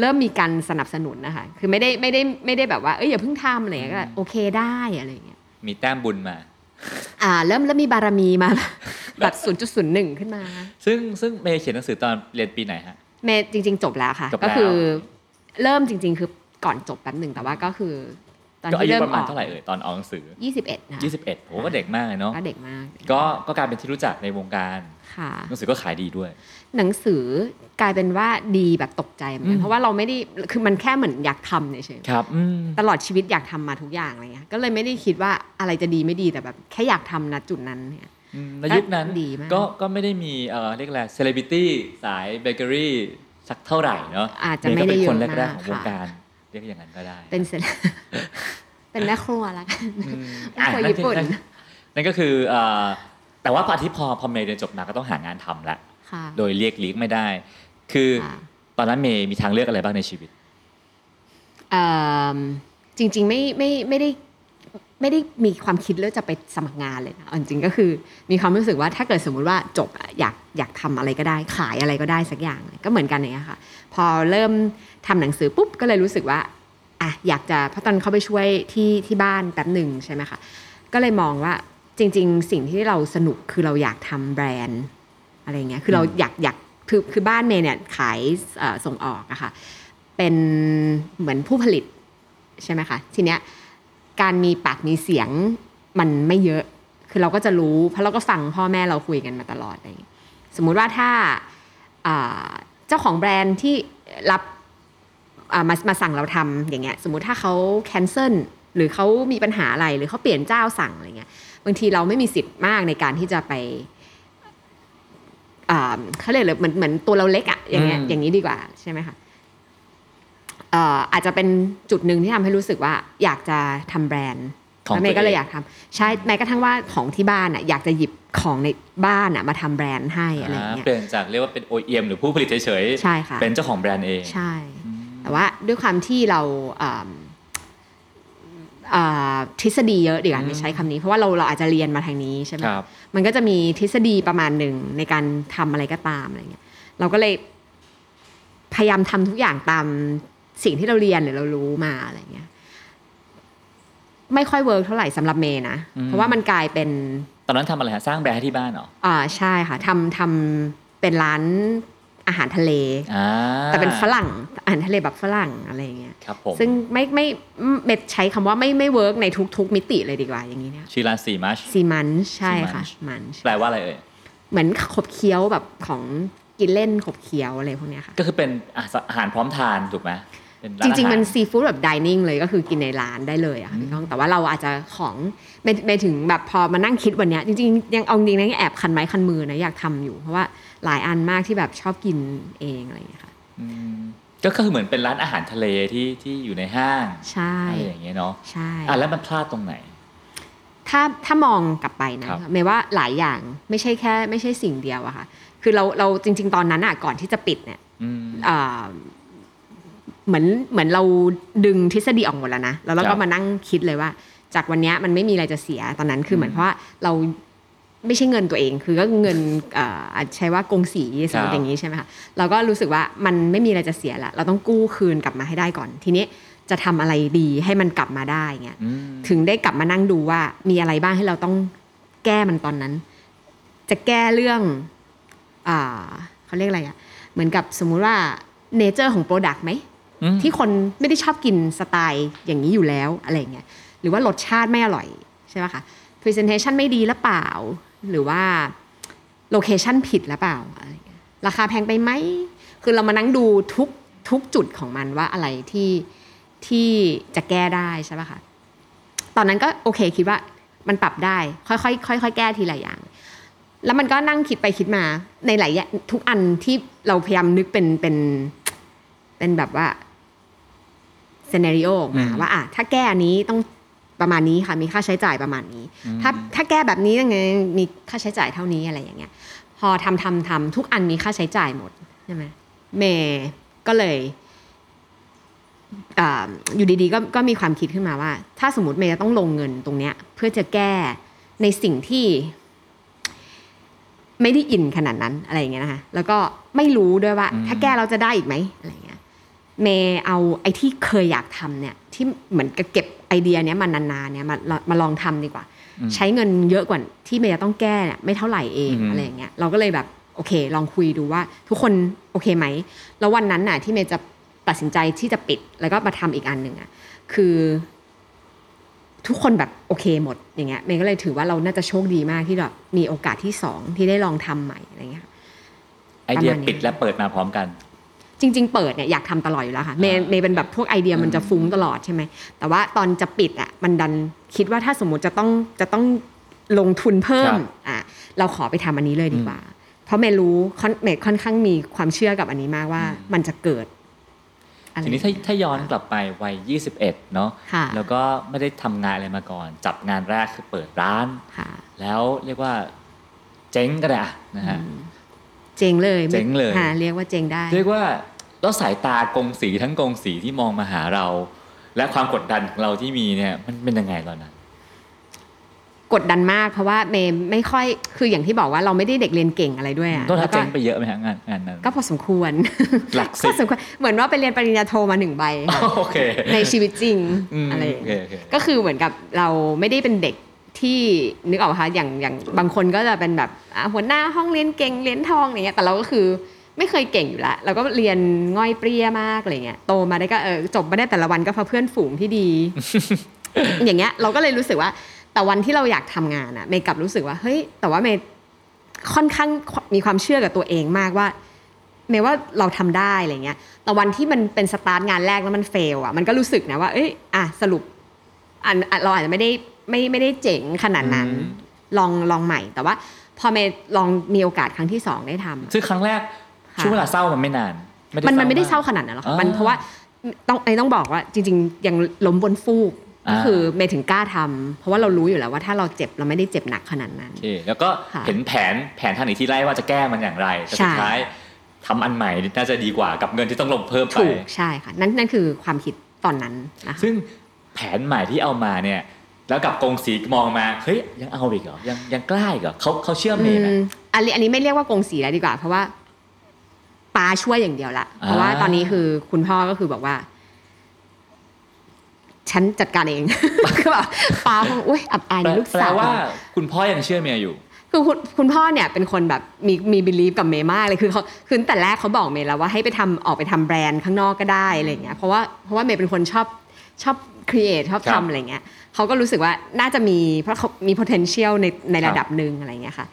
เริ่มมีการสนับสนุนนะคะคือไม่ได้ไม่ได้ไม่ได้แบบว่าเอ้ยอย่าเพิ่งทำอะไรเงี้ยก็โอเคได้อะไรเงี้ยมีแต้มบุญมา อ่า เริ่มเริ่มมีบารมีมาแบบศูนย์จุดศูนย์หนึ่งขึ้นมา ซึ่งซึ่งเมย์เขียนหนังสือตอนเรียนปีไหนฮะเมย์จริง ๆ จบแล้วค่ะจบแล้วก็คือ เริ่มจริง ๆ คือก่อนจบแป๊บหนึ่งแต่ว่าก็คือ ตอนก็อาที่ยุเริ่มประมาณออกเท่าไหร่เอ่ยตอนออกหนังสือ ยี่สิบเอ็ดนะ21โหก็เด็กมากเลยเนาะก็เด็กมากก็ก็กลายเป็นที่รู้จักในวงการค่ะ หนังสือก็ขายดีด้วย หนังสือกลายเป็นว่าดีแบบตกใจเหมือนกัอืนม เพราะว่าเราไม่ได้คือมันแค่เหมือนอยากทำเฉยๆครับอืมตลอดชีวิตอยากทำมาทุกอย่างอะไรเงี้ยก็เลยไม่ได้คิดว่าอะไรจะดีไม่ดีแต่แบบแค่อยากทำณจุดนั้นเนี่ย อืมในยุคนั้นดีมาก ก็ก็ไม่ได้มีเอ่อเรียกอะไรเซเลบริตี้สายเบเกอรี่สักเท่าไหร่เนาะอาจจะไม่ได้เย์ก็เป็นคนเยอะแรกมากๆของวงค่ะการ เรียกอย่างนั้นก็ได้ เป็นเซเลบเป็นแม่ครัวละกันอืมแม่ครัวอะญี่ปุ่น นั่นนั่นก็คือเอ่อแต่ว่าพออาทิตย์พอพอเมย์เรียนจบมาก็ต้องหางานทำแล้วค่ะโดยเลี่ยงหลีกไม่ได้ คือค่ะตอนนั้นเมย์มีทางเลือกอะไรบ้างในชีวิตเอิ่มจริงๆไม่ไม่ไม่ได้ ไม่ได้มีความคิดเรื่องจะไปสมัครงานเลยนะเอาจริงๆก็คือ มีความรู้สึกว่าถ้าเกิดสมมุติว่าจบอะอยากอยากทำอะไรก็ได้ขายอะไรก็ได้สักอย่างก็เหมือนกันอย่างเงี้ยค่ะ พอเริ่มทำหนังสือปุ๊บก็เลยรู้สึกว่าอะอยากจะเพราะตอนเข้าไปช่วยที่ที่บ้านแป๊บหนึ่งใช่ไหมคะก็เลยมองว่าจริง ๆ สิ่งที่เราสนุกคือเราอยากทำแบรนด์อะไรเงี้ยคือเราอยากอยากคือคือบ้านเมย์เนี่ยขายเอ่อส่งออกอะค่ะเป็นเหมือนผู้ผลิตใช่ไหมคะทีเนี้ย การมีปากมีเสียงมันไม่เยอะ คือเราก็จะรู้ เพราะเราก็ฟังพ่อแม่เราคุยกันมาตลอดอะไรอย่างเงี้ยสมมุติว่าถ้าอ่าเจ้าของแบรนด์ที่รับอ่ามามาสั่งเราทำอย่างเงี้ย สมมุติถ้าเขา cancel หรือเขามีปัญหาอะไรหรือเขาเปลี่ยนเจ้าสั่งอะไรเงี้ยบางทีเราไม่มีสิทธิ์มากในการที่จะไปอ่าเขาเรียกเลยเหมือนเหมือนตัวเราเล็กอะอย่างเงี้ยอืมอย่างนี้ดีกว่าใช่ไหมคะเอ่ออาจจะเป็นจุดหนึ่งที่ทำให้รู้สึกว่าอยากจะทำแบรนด์ของแล้วเมย์ก็ตัวเองเลยอยากทำใช่แม้กระทั่งว่าของที่บ้านอะอยากจะหยิบของในบ้านอะมาทำแบรนด์ให้อะไรอย่างเงี้ยเปลี่ยนจากเรียกว่าเป็น OEM หรือผู้ผลิตเฉยใช่ค่ะๆเป็นเจ้าของแบรนด์เองใช่ แต่ว่าด้วยความที่เราอ่าอ่าทฤษฎีเยอะดีกว่าไม่ใช้คำนี้ เพราะว่าเราเราอาจจะเรียนมาทางนี้ใช่ไหมครับมันก็จะมีทฤษฎีประมาณหนึ่งในการทำอะไรก็ตามอะไรเงี้ยเราก็เลยพยายามทำทุกอย่างตาม สิ่งที่เราเรียนหรือเรารู้มาอะไรเงี้ยไม่ค่อย work เท่าไหร่สำหรับเมย์นะอืมเพราะว่ามันกลายเป็น ตอนนั้นทำอะไรฮะสร้างแบรนด์ให้ที่บ้านเหรออ่าใช่ค่ะทำทำเป็นร้านอาหารทะเลอ่าแต่เป็นฝรั่งอาหารทะเลแบบฝรั่งอะไรเงี้ยครับผมซึ่งไม่ไม่เมย์ใช้คำว่าไม่ไม่ work ในทุก ๆ มิติเลยดีกว่าอย่างนี้เนี่ยชื่อร้าน Seamunch Seamunch ใช่ค่ะ Seamunch มันแปลว่าอะไรเอ่ยเหมือนขบเคี้ยวแบบของกินเล่นขบเคี้ยวอะไรพวกเนี้ยค่ะก็คือเป็นอาหารพร้อมทานถูกไหมเป็นา จนริง ๆ มันอาหาซีฟู้ดแบบดิเนิ่งเลยก็คือกินในร้านได้เลยอะค่ะพี่ก้องแต่ว่าเราอาจจะของไม่ไม่ถึงแบบพอมานั่งคิดวันเนี้ยจริงๆ ยังเอาจริงๆนะยังแอบคันไม้คันมือนะอยากทำอยู่ เพราะว่าหลายอันมากที่แบบชอบกินเองอะไรอย่างเงี้ยค่ะอืมก็คือเหมือนเป็นร้านอาหารทะเลที่ที่อยู่ในห้างใช่อะไรอย่างเงี้ยเนาะใช่อะแล้วมันพลาดตรงไหน ถ้าถ้ามองกลับไปนะครับเมย์ว่าหลายอย่างไม่ใช่แค่ ไม่ใช่สิ่งเดียวอะค่ะ คือเราเราจริง ๆ ตอนนั้นอะก่อนที่จะปิดเนี่ยอืมอ่า เหมือนเหมือนเราดึงทฤษฎีออกหมดแล้วนะแล้วเราครัก็บมานั่งคิดเลยว่า จากวันเนี้ยมันไม่มีอะไรจะเสียตอนนั้นคือเหมือนเพราะว่าเราไม่ใช่เงินตัวเอง คือก็เงินเอ่ออาจใช้ว่ากงสีสมมติอย่างนี้ใช่ไหมคะเราก็รู้สึกว่ามันไม่มีอะไรจะเสียละเราต้องกู้คืนกลับมาให้ได้ก่อน ทีนี้จะทำอะไรดีให้มันกลับมาได้เงี้ยอืมถึงได้กลับมานั่งดูว่ามีอะไรบ้างให้เราต้องแก้มันตอนนั้น จะแก้เรื่องอ่าเขาเรียกอะไรอะเหมือนกับสมมุติว่า nature ของ product ไหมอืม ที่คนไม่ได้ชอบกินสไตล์อย่างนี้อยู่แล้วอะไรเงี้ยหรือว่ารสชาติไม่อร่อยใช่ไหมคะ presentation ไม่ดีหรือเปล่า หรือว่า location ผิดหรือเปล่าอะไรเงี้ยราคาแพงไปไหมคือเรามานั่งดูทุกทุกจุดของมันว่าอะไรที่ที่จะแก้ได้ใช่ปะคะตอนนั้นก็โอเคคิดว่ามันปรับได้ค่อยๆค่อยๆแก้ทีละอย่าง แล้วมันก็นั่งคิดไปคิดมาในหลายทุกอันที่เราพยายามนึกเป็นเป็นเป็นแบบว่า ซ n น r ริโอออกมาอืมว่าอะถ้าแก้อันนี้ต้องประมาณนี้ค่ะมีค่าใช้จ่ายประมาณนี้ ถ้าถ้าแก้แบบนี้ยังไงมีค่าใช้จ่ายเท่านี้อะไรอย่างเงี้ย พอทำทำทำทุกอันมีค่าใช้จ่ายหมดใช่ไหมเมย์ก็เลยอ่าอยู่ดีๆก็ก็มีความคิดขึ้นมาว่า ถ้าสมมติเมย์จะต้องลงเงินตรงเนี้ย เพื่อจะแก้ในสิ่งที่ ไม่ได้อินขนาดนั้นอะไรอย่างเงี้ยนะคะแล้วก็ไม่รู้ด้วยว่าอืมถ้าแก้เราจะได้อีกไหมอะไรอย่างเงี้ย เมย์เอาไอ้ที่เคยอยากทำเนี่ยที่เหมือนกับเก็บไอเดียเนี้ยมานานๆเนี่ยมามาลองทำดีกว่าอืมใช้เงินเยอะกว่าที่เมย์จะต้องแก้เนี่ยไม่เท่าไหร่เองอืมอะไรอย่างเงี้ยเราก็เลยแบบโอเค ลองคุยดูว่าทุกคนโอเคไหมแล้ววันนั้นน่ะที่เมย์จะตัดสินใจที่จะปิดแล้วก็มาทำอีกอันหนึ่งอะคือ ทุกคนแบบโอเคหมดอย่างเงี้ยเมย์ก็เลยถือว่าเราน่าจะโชคดีมากที่แบบมีโอกาสที่สองที่ได้ลองทำใหม่อะไรเงี้ยค่ะไอเดียประมาณนี้ปิดและเปิดมาพร้อมกัน จริง ๆ เปิดเนี่ยอยากทำตลอดอยู่แล้วค่ะเมย์อ่าเมย์เป็นแบบพวกไอเดียมันจะฟุ้งตลอดใช่ไหมแต่ว่าตอนจะปิดอะมันดันคิดว่าถ้าสมมติจะต้องจะต้องลงทุนเพิ่มอะเราขอไปทำอันนี้เลยดีกว่า เพราะเมย์รู้ค่อนเมย์ค่อนข้างมีความเชื่อกับอันนี้มากว่ามันจะเกิดอะไรทีนี้ถ้าถ้าย้อนกลับไปวัย 21 เนาะค่ะแล้วก็ไม่ได้ทำงานอะไรมาก่อน จับงานแรกคือเปิดร้านค่ะแล้วเรียกว่าเจ๊งก็ได้อะนะฮะ เจ๋งเลยเจ๋งเลยค่ะเรียกว่าเจ๋งได้ เรียกว่าแล้วสายตากงสีทั้งกงสีที่มองมาหาเรา และความกดดันของเราที่มีเนี่ยมันเป็นยังไงตอนนั้นกดดันมากเพราะว่าเมย์ไม่ค่อยคืออย่างที่บอกว่าเราไม่ได้เด็กเรียนเก่งอะไรด้วยอะต้องแล้ทัวบก็เจ๊งไปเยอะไหมฮะงานงานนั้นก็พอสมควรหลักพสิอบสมควรเหมือนว่าไปเรียนปริญญาโทมาหนึ่งใบค่ะโอเคในชีวิตจริงมอะไรอย่างโอเคเงี้ยโอเคก็คือเหมือนกับเราไม่ได้เป็นเด็ก ที่นึกออกปะคะอย่างอย่างบางคนก็จะเป็นแบบอะหัวหน้าห้องเรียนเก่งเรียนทองอย่างเงี้ยแต่เราก็คือไม่เคยเก่งอยู่แล้วเราก็เรียนง่อยเปรี้ยมากอะไรเงี้ยโตมาได้ก็เออจบมาได้แต่ละวันก็เพราะเพื่อนฝูงที่ดี อย่างเงี้ยเราก็เลยรู้สึกว่า แต่วันที่เราอยากทำงานอะเมย์กลับรู้สึกว่าเฮ้ยแต่ว่าเมย์ค่อนข้างมีความเชื่อกับตัวเองมากว่าเมย์ว่าเราทำได้อะไรเงี้ย แต่วันที่มันเป็นสตาร์ทงานแรกแล้วมันเฟลอะ มันก็รู้สึกนะว่า เอ้ย อะสรุปอันอะเราอาจจะไม่ได้ ไม่ไม่ได้เจ๋งขนาดนั้นอืมลองลองใหม่ แต่ว่า พอเมย์ลองมีโอกาสครั้งที่สองได้ทำซึ่งครั้งแรกค่ะช่วงเวลาเศร้ามันไม่นาน มันมันไม่ได้เศร้าขขนาดนั้นหรอกอ่าค่ะมันเพราะว่าต้องไอ้ต้องบอกว่าจริง ๆ ยังล้มบนฟูกอ่าก็คือเมย์ถึงกล้าทำเพราะว่าเรารู้อยู่แล้วว่าถ้าเราเจ็บเราไม่ได้เจ็บหนักขนาดนั้นโอเคแล้วก็ค่ะเห็นแผนแผนทางหนีที่ไล่ว่าจะแก้มันอย่างไรแต่สุดใช่ท้ายทำอันใหม่น่าจะดีกว่ากับเงินที่ต้องลงเพิ่มไปถูกใช่ค่ะนั่นนั่นคือความคิดตอนนั้นนะคะซึ่งแผนใหม่ที่เอามาเนี่ย แล้วกับกงสีมองมาเฮ้ยยังเอาอีกเหรอยังยังกล้าอีกเหรอเขาเขาเชื่อเมย์ไหมอืมอันนี้อันนี้ไม่เรียกว่ากงสีแล้วดีกว่า เพราะว่าปาช่วยอย่างเดียวละเพราะว่าอ่าตอนนี้คือคุณพ่อก็คือบอกว่า ฉันจัดการเองคือแบบปาคงอุ้ยอับอายในลูกแปลสาวว่า คุณพ่อยังเชื่อเมียอยู่คือคุณคุณพ่อเนี่ยเป็นคนแบบมีมีบิลีฟกับเมย์มากเลยคือเขาคือตั้งแต่แรกเขาบอกเมย์แล้วว่าให้ไปทำออกไปทำแบรนด์ข้างนอกก็ได้อะไรเงี้ยเพราะว่าเพราะว่าเมย์เป็นคนชอบชอบ create ชอบครับทำอะไรเงี้ย เขาก็รู้สึกว่าน่าจะมีเพราะเขามี potential ในในครับระดับหนึ่งอะไรเงี้ยค่ะ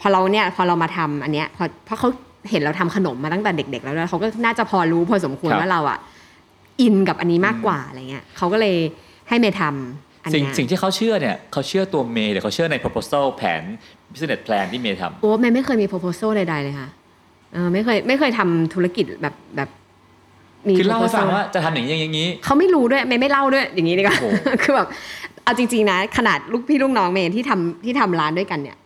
พอเราเนี่ยพอเรามาทำอันเนี้ยพอเพราะเขาเห็นเราทำขนมมาตั้งแต่เด็ก ๆ แล้วด้วยเขาก็น่าจะพอรู้พอสมควรครับว่าเราอะ in กับอันนี้มากกว่าอะไรเงี้ยเขาก็เลยให้เมย์ทำอันสิ่งเนี้ยสิ่งที่เขาเชื่อเนี่ยเขาเชื่อตัวเมย์หรือเขาเชื่อใน proposal แผน business plan ที่เมย์ทำโอ้เมย์ไม่เคยมี proposal ใดๆเลยค่ะเออไม่เคยไม่เคยทำธุรกิจแบบแบบ มีคือเล่าให้ฟัง proposal ว่าจะทำอย่างนี้อย่างนี้เขาไม่รู้ด้วยเมย์ไม่เล่าด้วยอย่างนี้ดีกว่าโอ้โหคือแบบเอาจริง ๆ นะ ขนาดลูกพี่ลูกน้องเมย์ที่ทำที่ทำร้านด้วยกันเนี่ย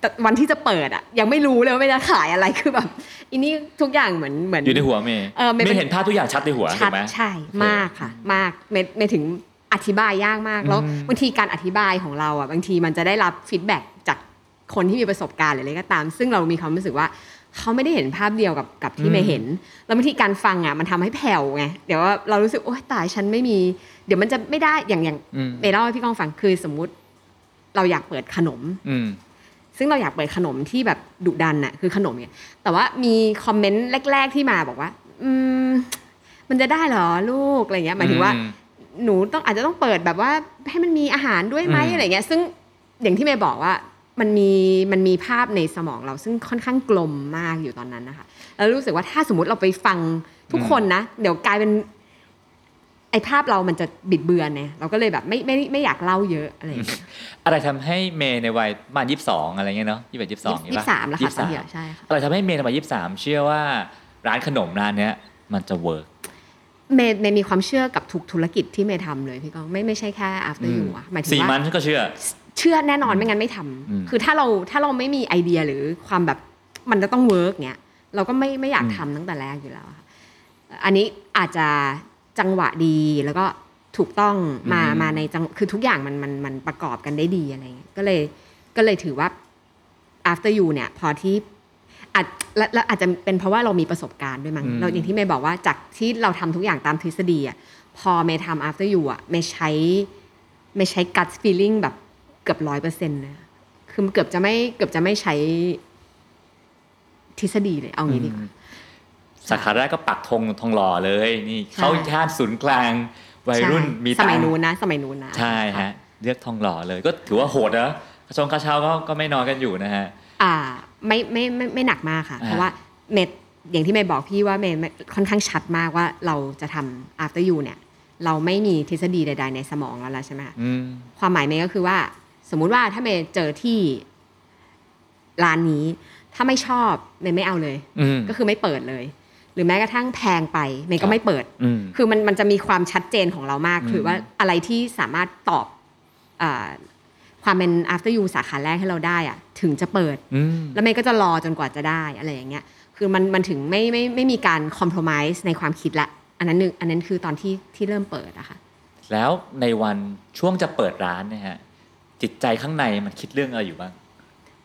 แต่วันที่จะเปิดอะ ยังไม่รู้เลยว่าเมย์จะขายอะไรคือแบบอันนี้ทุกอย่างเหมือนเหมือนอยู่ในหัวเมย์เออเมย์เป็นเห็นภาพทุกอย่างชัดในหัวชัดถูกไหมใช่มากค่ะ มากเมย์เมย์ถึงอธิบายยากมากแล้วอืมบางทีการอธิบายของเราอะบางทีมันจะได้รับ feedback จากคนที่มีประสบการณ์หรืออะไรก็ตาม ซึ่งเรามีความรู้สึกว่า เขาไม่ได้เห็นภาพเดียวกับกับที่เมย์เห็น แล้วบางทีการฟังอะมันทำให้แผ่วไงเดี๋ยวว่าเรารู้สึกโอ๊ยตายฉันไม่มี เดี๋ยวมันจะไม่ได้อย่างอย่างอืมเมย์เล่าให้พี่ก้องฟังคือสมมุติ เราอยากเปิดขนม อืมซึ่งเราอยากเปิดขนมที่แบบดุดันน่ะคือขนมเนี่ยแต่ว่ามีคอมเมนต์แรก ๆที่มาบอกว่า อืม มันจะได้เหรอลูกอะไรเงี้ยหมายถึงว่าอืมหนูต้องอาจจะต้องเปิดแบบว่าให้มันมีอาหารด้วยไหมอืมอะไรเงี้ย ซึ่งอย่างที่เมย์บอกว่า มันมีมันมีภาพในสมองเราซึ่งค่อนข้างกลมมากอยู่ตอนนั้นนะคะแล้วรู้สึกว่าถ้าสมมติเราไปฟังทุกคนนะ เดี๋ยวกลายเป็น ไอ้ภาพเรามันจะบิดเบือนเนี่ยเราก็เลยแบบไม่ไม่ไม่อยากเล่าเยอะอะไรอย่างเงี้ยอะไรทำให้เมย์ในวัยประมาณยี่สิบสองอะไรเงี้ยเนาะยี่สิบเอ็ดยี่สิบสองยี่สิบสามแล้วค่ะตอนเดียวใช่ค่ะอะไรทำให้เมย์ในวัยยี่สิบสามเชื่อว่าร้านขนมร้านเนี้ย มันจะ workเมย์เมย์มีความเชื่อกับทุกธุรกิจที่เมย์ทำเลยพี่ก้องไม่ไม่ใช่แค่ After You อะหมายถึงว่าซีมันช์ฉันก็เชื่อ เชื่อแน่นอนไม่งั้นไม่ทำอืมคือถ้าเราถ้าเราไม่มีไอเดียหรือความแบบมันจะต้อง work เนี้ยเราก็ไม่ไม่อยากอืมทำตั้งแต่แรกอยู่แล้วอะค่ะอันนี้อาจจะจังหวะดีแล้วก็ถูกต้องมาอืมมาในจังคือทุกอย่างมันมันมันประกอบกันได้ดีอะไรเงี้ยก็เลยก็เลยถือว่า After You เนี่ย พอที่อาจและและอาจจะเป็นเพราะว่าเรามีประสบการณ์ด้วยมั้งอืมเราอย่างที่เมย์บอกว่าจากที่เราทำทุกอย่างตามทฤษฎีอะพอเมย์ทำ after you อะเมย์ใช้เมย์ใช้ gut feeling แบบ เกือบร้อยเปอร์เซ็นต์เลยอะคือเกือบจะไม่เกือบจะไม่ใช้ทฤษฎีเลยเอางี้ดีกว่าสาขาแรกก็ปักธงทองหล่อเลย นี่ใช่เข้าย่านศูนย์กลางวัยรุ่นใช่มีสมัยตังค์นู้นนะ สมัยนู้นนะใช่ฮะเลือกทองหล่อเลย ก็ถือว่าโหดนะกระชงกระเช้าก็ก็ไม่น้อยกันอยู่นะฮะ อ่าไม่ไม่ไม่ไม่หนักมากค่ะอ่าเพราะว่าเมดอย่างที่เมย์บอกพี่ว่าเมย์ไม่ค่อนข้างชัดมากว่าเราจะทำ after you เนี่ย เราไม่มีทฤษฎีใด ๆ ในสมองแล้วล่ะใช่ไหมคะอืมความหมายเมย์ก็คือว่า สมมุติว่าถ้าเมย์เจอที่ร้านนี้ ถ้าไม่ชอบเมย์ไม่เอาเลยอืมก็คือไม่เปิดเลย หรือแม้กระทั่งแพงไปเมย์ครัก็บไม่เปิดอืมคือมันมันจะมีความชัดเจนของเรามากอืมคือว่าอะไรที่สามารถตอบอาความเป็น after you สาขาแรกให้เราได้อะถึงจะเปิดอืมแล้วเมย์ก็จะรอจนกว่าจะได้อะไรอย่างเงี้ย คือมันมันถึงไม่ไม่ไม่มีการคอม p r o m i s e ในความคิดละ อันนั้นหนึ่งอันนั้นคือตอนที่ที่เริ่มเปิดอะค่ะแล้วในวันช่วงจะเปิดร้านเนี่ยฮะ จิตใจข้างในมันคิดเรื่องอะไรอยู่บ้าง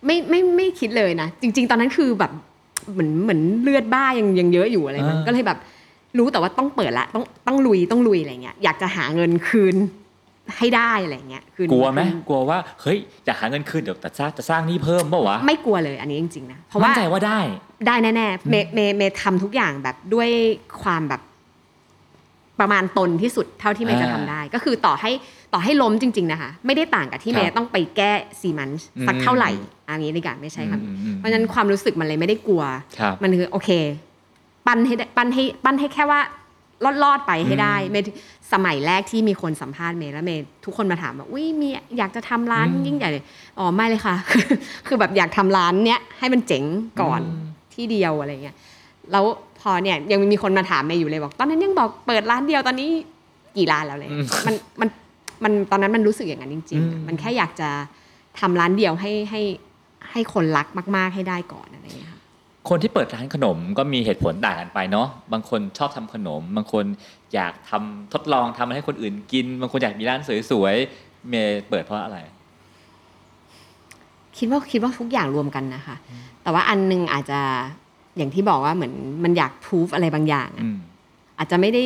ไม่ไม่ไม่คิดเลยนะ จริง ๆ ตอนนั้นคือแบบเหมือนเหมือนเลือดบ้ายังยังเยอะอยู่อะไรมันอ่าก็เลยแบบรู้แต่ว่าต้องเปิดละต้องต้องลุยต้องลุยอะไรเงี้ยอยากจะหาเงินคืนให้ได้อะไรเงี้ยคืนกลัวไหมคืนกลัวว่าเฮ้ยอยากหาเงินคืนเดี๋ยวแต่สร้างจะสร้างหนี้เพิ่มเปล่าวะไม่กลัวเลยอันนี้จริงๆนะเพราะว่ามั่นใจว่าได้ได้แน่ๆเมย์เมย์เมย์ทำทุกอย่างแบบด้วยความแบบประมาณตนที่สุดเท่าที่เมย์จะทำได้ ก็คือต่อให้ ต่อให้ล้มจริง ๆนะคะ ไม่ได้ต่างกับที่ครับเมย์ต้องไปแก้ซีมันช์สักอืมเท่าไหร่ อันนี้ดีกว่าไม่ใช่ครับอืมอืมเพราะฉะนั้นความรู้สึกมันเลยไม่ได้กลัวครับมันคือโอเค ปั้นให้ได้ปั้นให้ปั้นให้แค่ว่ารอดรอดๆไปให้ได้เมย์สมัยแรกที่มีคนสัมภาษณ์เมย์แล้วเมย์ทุกคนมาถามว่าอุ้ยมีอยากจะทำร้านอืมยิ่งใหญ่เลยอ๋อไม่เลยค่ะ คือคือแบบอยากทำร้านเนี้ยให้มันเจ๋งก่อนอืมที่เดียวอะไรเงี้ยแล้วพอเนี่ยยังมีคนมาถามเมย์อยู่เลยบอก ตอนนั้นยังบอกเปิดร้านเดียวตอนนี้กี่ร้านแล้วเลยอืมมันมัน มันตอนนั้นมันรู้สึกอย่างนั้นจริงอืมๆมันแค่อยากจะทำร้านเดียวให้ให้ให้คนรักมาก ๆ ให้ได้ก่อนอะไรเงี้ยค่ะคนที่เปิดร้านขนมก็มีเหตุผลต่างกันไปเนาะบางคนชอบทำขนม บางคนอยากทำทดลองทำให้คนอื่นกิน บางคนอยากมีร้านสวยๆเมย์เปิดเพราะอะไร คิดว่าคิดว่าทุกอย่างรวมกันนะคะ แต่ว่าอันหนึ่งอาจจะอย่างที่บอกว่าเหมือนมันอยากพูฟอะไรบางอย่างอะอืมอาจจะไม่ได้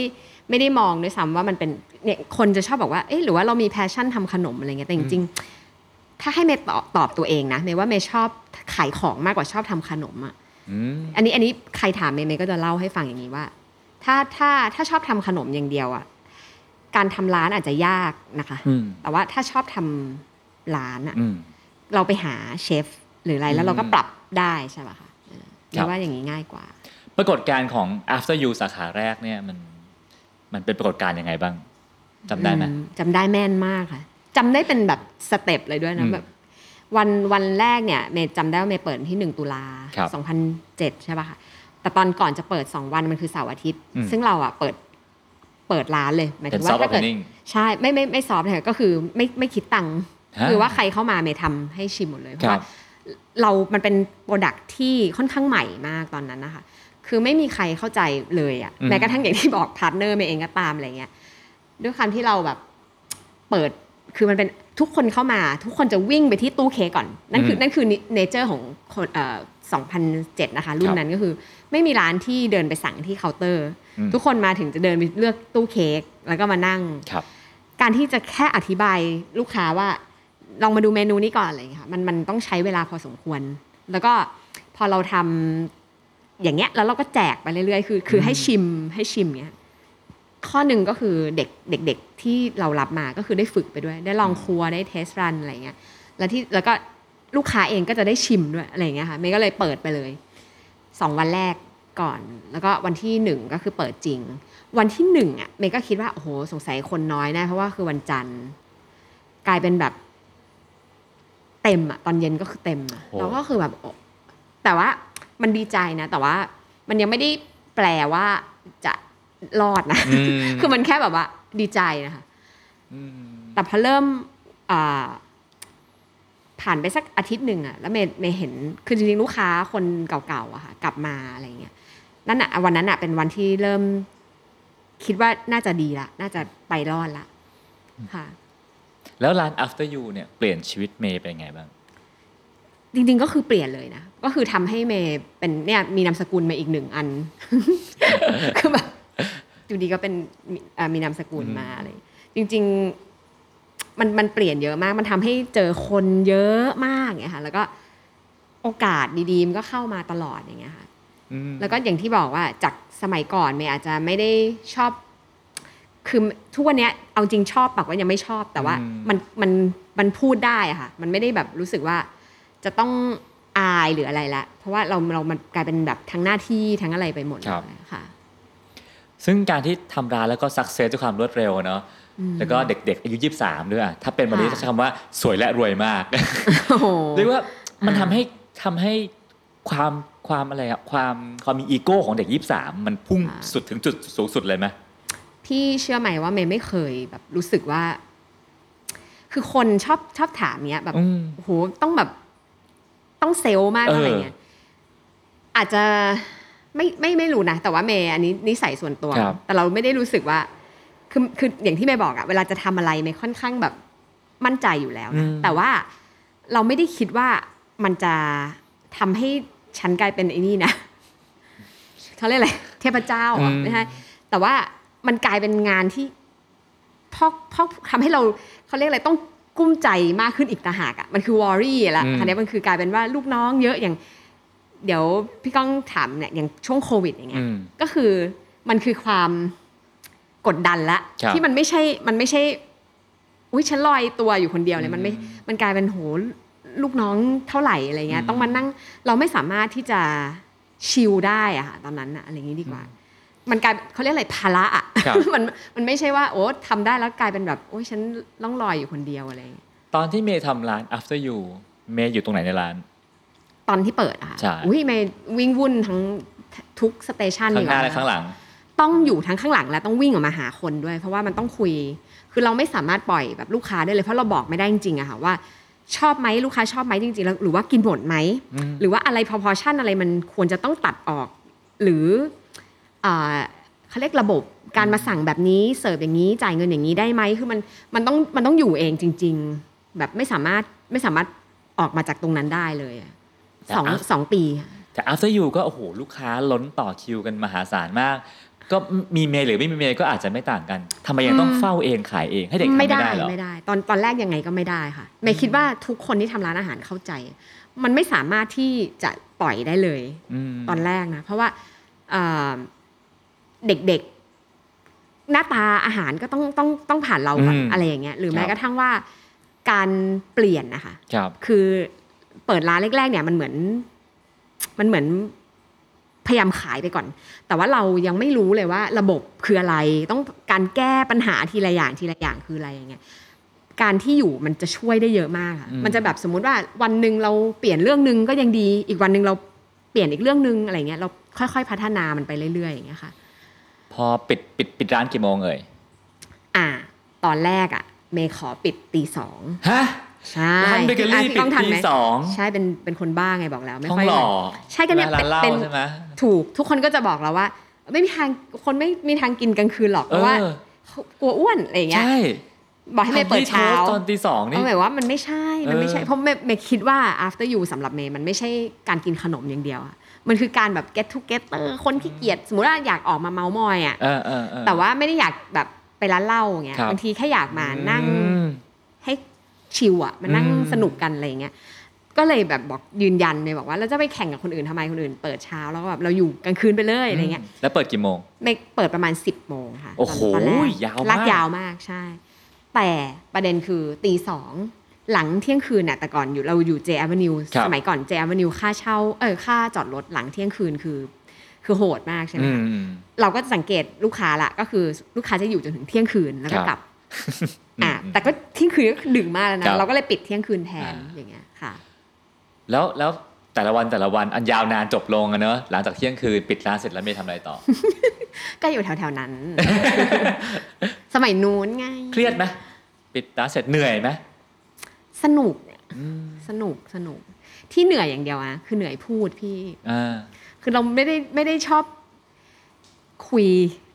ไม่ได้มองด้วยซ้ำว่ามันเป็น เนี่ยคนจะชอบบอกว่าเอ๊ะหรือว่าเรามี passion ทำขนมอะไรเงี้ยแต่จริงๆ ถ้าให้เมย์ตอบตอบตัวเองนะเมย์ว่าเมย์ชอบขายของมากกว่าชอบทำขนมอะอืมอันนี้อันนี้ใครถามเมย์เมย์ก็จะเล่าให้ฟังอย่างนี้ว่า ถ้าถ้าถ้าชอบทำขนมอย่างเดียวอะการทำร้านอาจจะยากนะคะอืมแต่ว่าถ้าชอบทำร้านอะอืมเราไปหาเชฟหรืออะไรแล้วเราก็อืมปรับได้ใช่ป่ะคะเออครับเมย์ว่าอย่างนี้ง่ายกว่า ปรากฏการณ์ของ after you สาขาแรกเนี่ยมันมันเป็นปรากฏการณ์ยังไงบ้าง จำได้ไหมอืจำได้แม่นมากค่ะจำได้เป็นแบบสเต็ปเลยด้วยอืนะมแบบวันวันแรกเนี่ยเมย์จำได้ว่าเมย์เปิดที่หนึ่งตุลาครับสองพันเจ็ดใช่ป่ะคะแต่ตอนก่อนจะเปิดสองวันมันคือเสาร์อาทิตย์อืมซึ่งเราอะเปิดเปิดร้านเลยหมายเป็ถึนงว่า soft ถ้าเกิด opening ใช่ไม่ไม่ไม่ soft เลยก็คือไม่ไม่คิดตังค์ฮะคือว่าใครเข้ามาเมย์ทำให้ชิมหมดเลยครัราะว่าเรามันเป็น product ที่ค่อนข้างใหม่มากตอนนั้นนะคะ คือไม่มีใครเข้าใจเลยอะอืมแม้กระทั่งอย่างที่บอก partner เมย์เองก็ตามอะไรเงี้ย ด้วยความที่เราแบบเปิดคือมันเป็นทุกคนเข้ามา ทุกคนจะวิ่งไปที่ตู้เค้กก่อน นั่นคืออืมนั่นคือ nature ของคนเอ่อ2007 นะคะ ครับรุ่คนนั้นก็คือ ไม่มีร้านที่เดินไปสั่งที่เคาน์เตอร์อืมทุกคนมาถึงจะเดินไปเลือกตู้เค้กแล้วก็มานั่งครับการที่จะแค่อธิบายลูกค้าว่า ลองมาดูเมนูนี้ก่อนอะไรอย่างเงี้ยค่ะมันมันต้องใช้เวลาพอสมควร แล้วก็พอเราทำอย่างเงี้ยแล้วเราก็แจกไปเรื่อยๆ คือ คือให้ชิมให้ชิมเงี้ย ข้อหนึ่งก็คือเด็กเด็กๆที่เรารับมาก็คือได้ฝึกไปด้วย ได้ลองครัวได้เทสรันอะไรเงี้ยแล้วที่แล้วก็ลูกค้าเองก็จะได้ชิมด้วยอะไรอย่างเงี้ยค่ะเมย์ก็เลยเปิดไปเลยสองวันแรกก่อน แล้วก็วันที่หนึ่งก็คือเปิดจริง วันที่หนึ่งอะเมย์ก็คิดว่าโอ้โหสงสัยคนน้อยแน่เพราะว่าคือวันจันทร์กลายเป็นแบบเต็มอะตอนเย็นก็คือเต็มอะโอ้แล้วก็คือแบบโอ้แต่ว่ามันดีใจนะ แต่ว่ามันยังไม่ได้แปลว่าจะ รอดนะอืมคือมันแค่แบบว่า ดีใจนะคะอืมแต่พอเริ่มอ่าผ่านไปสักอาทิตย์หนึ่งอะแล้วเมย์เมย์เห็นคือจริงๆลูกค้าคนเก่าๆอะค่ะ กลับมาอะไรเงี้ยนั่นอะวันนั้นอะเป็นวันที่เริ่ม คิดว่าน่าจะดีละน่าจะไปรอดละค่ะ แล้วร้าน after you เนี่ยเปลี่ยนชีวิตเมย์เป็นไงบ้าง จริง ๆ ก็คือเปลี่ยนเลยนะ ก็คือทำให้เมย์เป็นเนี่ยมีนามสกุลมาอีกหนึ่งอัน คือแบบ อยู่ดีก็เป็นมีอ่ามีนามสกุลมาอะไรจริง ๆ มันมันเปลี่ยนเยอะมาก มันทำให้เจอคนเยอะมากไงค่ะแล้วก็โอกาสดีๆมันก็เข้ามาตลอดอย่างเงี้ยค่ะอืมแล้วก็อย่างที่บอกว่าจากสมัยก่อนเมย์อาจจะไม่ได้ชอบ คือทุกวันเนี้ยเอาจริงชอบปากว่ายังไม่ชอบ แต่ว่าอืมมันมันมันพูดได้อะค่ะ มันไม่ได้แบบรู้สึกว่าจะต้องอายหรืออะไรละ เพราะว่าเราเรามันกลายเป็นแบบทั้งหน้าที่ทั้งอะไรไปหมดเลยค่ะ ซึ่งการที่ทำร้านแล้วก็สักเซสด้วยความรวดเร็วเนาะแล้วก็เด็กๆอายุ23ด้วยอะถ้าเป็นวันนี้ค่ะ จะใช้คำว่าสวยและรวยมาก โอ้โห เรียกว่ามันอ่าทำให้ทำให้ความความอะไรอะความความมีอีโก้ของเด็ก 23 มันพุ่งสุดถึงจุดสูงสุดเลยไหม พี่เชื่อไหมว่าเมย์ไม่เคยแบบรู้สึกว่า คือคนชอบชอบถามเนี้ยแบบอืมโอ้โหต้องแบบต้องเซลล์มากเอออ อะไรเงี้ยอาจจะ ไม่ไม่ไม่รู้นะ แต่ว่าเมย์อันนี้นิสัยส่วนตัวครับแต่เราไม่ได้รู้สึกว่าคือคืออย่างที่เมย์บอกอะเวลาจะทำอะไรเมย์ค่อนข้างแบบมั่นใจอยู่แล้วนะแต่ว่าเราไม่ได้คิดว่ามันจะทำให้ฉันกลายเป็นไอ้นี่นะเขาเรียกอะไรเทพเจ้าอะอืมไม่ใช่แต่ว่ามันกลายเป็นงานที่พอกพอกทำให้เราเขาเรียกอะไรต้องกุ้มใจมากขึ้นอีกต่างหากอะมันคือวอรี่ละอืมอันนี้มันคือกลายเป็นว่าลูกน้องเยอะอย่าง เดี๋ยวพี่ก้องถามเนี่ยอย่างช่วงโควิดอย่างเงี้อืยมก็คือมันคือความกดดันละครับที่มันไม่ใช่มันไม่ใช่ อุ้ยฉันลอยตัวอยู่คนเดียวเลยมันไม่อืมมันกลายเป็นโหลูกน้องเท่าไหร่อะไรเงี้ยอืมต้องมานั่งเราไม่สามารถที่จะชิลได้อะค่ะตอนนั้นอะอะไรอย่างนี้ดีกว่า มันกลายเขาเรียกอะไรภาระอะครับมันมันไม่ใช่ว่าโอ้ทำได้แล้วกลายเป็นแบบโอ้ยฉันล่องลอยอยู่คนเดียวอะไรอย่างเงี้ยตอนที่เมย์ทำร้าน after you เมย์อยู่ตรงไหนในร้าน ตอนที่เปิดอะค่ะใช่อุ้ยไม่วิ่งวุ่นทั้งทุกสเตชันข้างหน้าดีกว่และข้างหลัง ต้องอยู่ทั้งข้างหลังและต้องวิ่งออกมาหาคนด้วย เพราะว่ามันต้องคุย คือเราไม่สามารถปล่อยแบบลูกค้าได้เลยเพราะเราบอกไม่ได้จริงๆอะค่ะว่า ชอบไหมลูกค้าชอบไหมจริงๆแล้วหรือว่ากินหมดไหมอืมหรือว่าอะไรพอพอชั่นอะไรมันควรจะต้องตัดออก หรืออ่าเขาเรียกระบบการมาสั่งแบบนี้เสิร์ฟอย่างนี้จ่ายเงินอย่างนี้ได้ไหมคือมันมันต้องมันต้องอยู่เองจริง ๆ แบบไม่สามารถไม่สามารถออกมาจากตรงนั้นได้เลยอะแต่ สองอะสองปีค่ะแต่ after you ก็โอ้โหลูกค้าล้นต่อคิวกันมหาศาลมาก ก็มีเมย์หรือไม่มีเมย์ก็อาจจะไม่ต่างกันทำไมยังต้องเฝ้าเองขายเองให้เด็กทำไม่ได้เหรอไม่ได้ ตอนตอนแรกยังไงก็ไม่ได้ค่ะเมย์คิดว่าทุกคนที่ทำร้านอาหารเข้าใจ มันไม่สามารถที่จะปล่อยได้เลยอืมตอนแรกนะ เพราะว่าเอ่อเด็กๆ หน้าตาอาหารก็ต้องต้องต้องผ่านเราก่อนอืมอะไรอย่างเงี้ยหรือครับแม้กระทั่งว่าการเปลี่ยนนะคะครับคือ เปิดร้านแรกๆเนี่ยมันเหมือน มันเหมือนพยายามขายไปก่อน แต่ว่าเรายังไม่รู้เลยว่าระบบคืออะไร ต้องการแก้ปัญหาทีละอย่างทีละอย่างคืออะไรอย่างเงี้ย การที่อยู่มันจะช่วยได้เยอะมากค่ะอืมมันจะแบบสมมุติว่าวันหนึ่งเราเปลี่ยนเรื่องหนึ่งก็ยังดี อีกวันหนึ่งเราเปลี่ยนอีกเรื่องหนึ่งอะไรเงี้ย เราค่อย ๆ พัฒนามันไปเรื่อยๆอย่างเงี้ยค่ะ พอปิดปิดปิดร้านกี่โมงเอ่ย อ่า ตอนแรกอะ เมย์ขอปิดตีสอง ฮะ ใช่ร้านเบเกออะรี่พี่ปิก้ดองทันตีไหมสองใช่เป็นเป็นคนบ้าไงบอกแล้ว ไม่ท้องค่อยหล่อใช่กันเนี่ยร้านเหล้าเป็นใช่ไหมถูกทุกคนก็จะบอกเราว่า ไม่มีทางคนไม่มีทางกินกลางคืนหรอกเพราะว่าเออเขากลัวอ้วนอะไรอย่างเงี้ยใช่บอกให้เมย์เปิดเช้าทำที่โทสต์ตอนตีสองนี่เอาหมายว่ามันไม่ใช่ มันไม่ใช่เออเพราะเมย์เมย์คิดว่า after you สำหรับเมย์มันไม่ใช่การกินขนมอย่างเดียวอะมันคือการแบบ get together คนขี้เกียจสมมติว่าอยากออกมาเมาส์มอยอะเออเออเออแต่ว่าไม่ได้อยากแบบไปร้านเหล้าอย่างเงี้ยครับบางทีแค่อยากมานั่งอืมให้ ชิลอะมานั่งอืมสนุกกันอะไรอย่างเงี้ยก็เลยแบบบอกยืนยันเลยบอกว่าเราจะไปแข่งกับคนอื่นทำไมคนอื่นเปิดเช้าแล้วก็แบบเราอยู่กลางคืนไปเลยอะไรเงี้ยแล้วเปิดกี่โมงไม่เปิดประมาณ 10บโมงค่ะโอ้โหตนแรกยาวมากลากยาวมากใช่ แต่ประเด็นคือตีสองหลังเที่ยงคืนน่ะแต่ก่อนอยู่เราอยู่เจ Avenue ครับสมัยก่อนเจ Avenue ค่าเช่าเออค่าจอดรถหลังเที่ยงคืนคือคือโหดมากใช่ไหมอืคะมเราก็จะสังเกตลูกค้าละก็คือลูกค้าจะอยู่จนถึงเที่ยงคืนแล้วก็ครับกลับ อะแต่ก็เที่ยงคืนก็ดึกมากแล้วครันะบเราก็เลยปิดเที่ยงคืนแทนอ่าอย่างเงี้ยค่ะ แล้วแล้วแต่ละวันแต่ละวันอันยาวนานจบลงอะเนอะหลังจากเที่ยงคืนปิดร้านเสร็จแล้วเมย์ทำอะไรต่อ ก็อยู่แถวๆนั้น สมัยนู้นไง เครียดไหมปิดร้านเสร็จเหนื่อยไหมสนุกเนี่ยสนุกสนุกที่เหนื่อยอย่างเดียวอะคือเหนื่อยพูดพี่อ่าคือเราไม่ได้ไม่ได้ชอบ คุย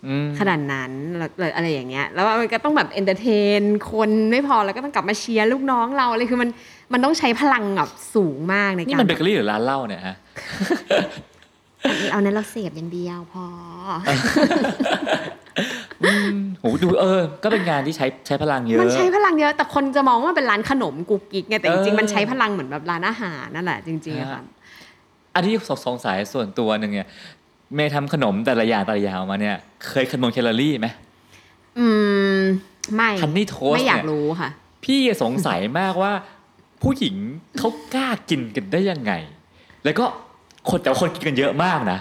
อืมขนาดนั้นเลยอะไรอย่างเงี้ย แล้วมันก็ต้องแบบ entertain คนไม่พอแล้วก็ต้องกลับมาเชียร์ลูกน้องเราอะไรคือมันมันต้องใช้พลังแบบสูงมากในนี่การมันเบเกอรี่หรือร้านเหล้าเนี่ยฮะเอานั้นเราเสพอย่างเดียวพอโหดูเออ ก็เป็นงานที่ใช้ใช้พลังเยอะ มันใช้พลังเยอะ แต่คนจะมองว่าเป็นร้านขนมกุ๊กกิ๊กไงแต่จริงเออๆมันใช้พลังเหมือนแบบร้านอาหารนั่นแหละจริงๆอะค่ะอันนี้สงสัยส่วนตัวหนึ่งเนี่ย เมย์ทำขนมแต่ละอย่างแต่ละอย่างออกมาเนี่ย เคยคำนวณแคลอรี่ไหมอืม ไม่ฮันนี่โทสไม่อยากเนี่ยรู้ค่ะ พี่สงสัยมากว่า ผู้หญิงเขากล้ากินกันได้ยังไง แล้วก็คนแต่ว่าคนกินกันเยอะมากนะ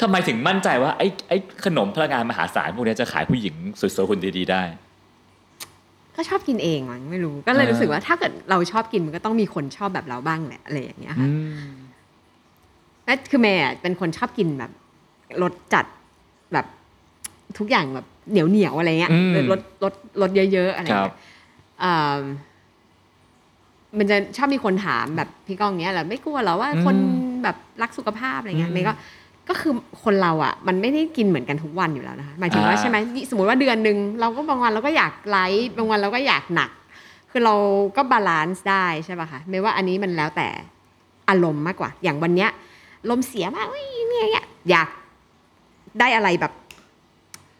ทำไมถึงมั่นใจว่าไอ้ไอ้ขนมพลังงานมหาศาลพวกเนี้ยจะขายผู้หญิงสวยๆคนดีๆได้ ก็ชอบกินเองมั้งไม่รู้ ก็เลยเออรู้สึกว่าถ้าเกิดเราชอบกินมันก็ต้องมีคนชอบแบบเราบ้างแหละอะไรอย่างเงี้ยค่ะอืมและคือเมย์อะเป็นคนชอบกินแบบ รสจัดแบบทุกอย่างแบบเหนียวเหนียวๆอะไรเงี้ยอืม รสรสรสเยอะๆอะไรครับ เงี้ยอ่ามันจะชอบมีคนถามแบบพี่ก้องเงี้ยแหละไม่กลัวเหรอว่าคนแบบรักสุขภาพอะไรเงี้ยเมย์ก็ก็คือคนเราอะ มันไม่ได้กินเหมือนกันทุกวันอยู่แล้วนะคะหมายถึงว่าอ่า ใช่ไหมสมมติว่าเดือนหนึ่งเราก็บางวันเราก็อยาก light บางวันเราก็อยากหนัก คือเราก็ balance ได้ใช่ป่ะคะไม่ว่าอันนี้มันแล้วแต่อารมณ์มากกว่า อย่างวันเนี้ยลมเสียมากเฮ้ยเนี่ยเนี่ยอยาก ได้อะไรแบบ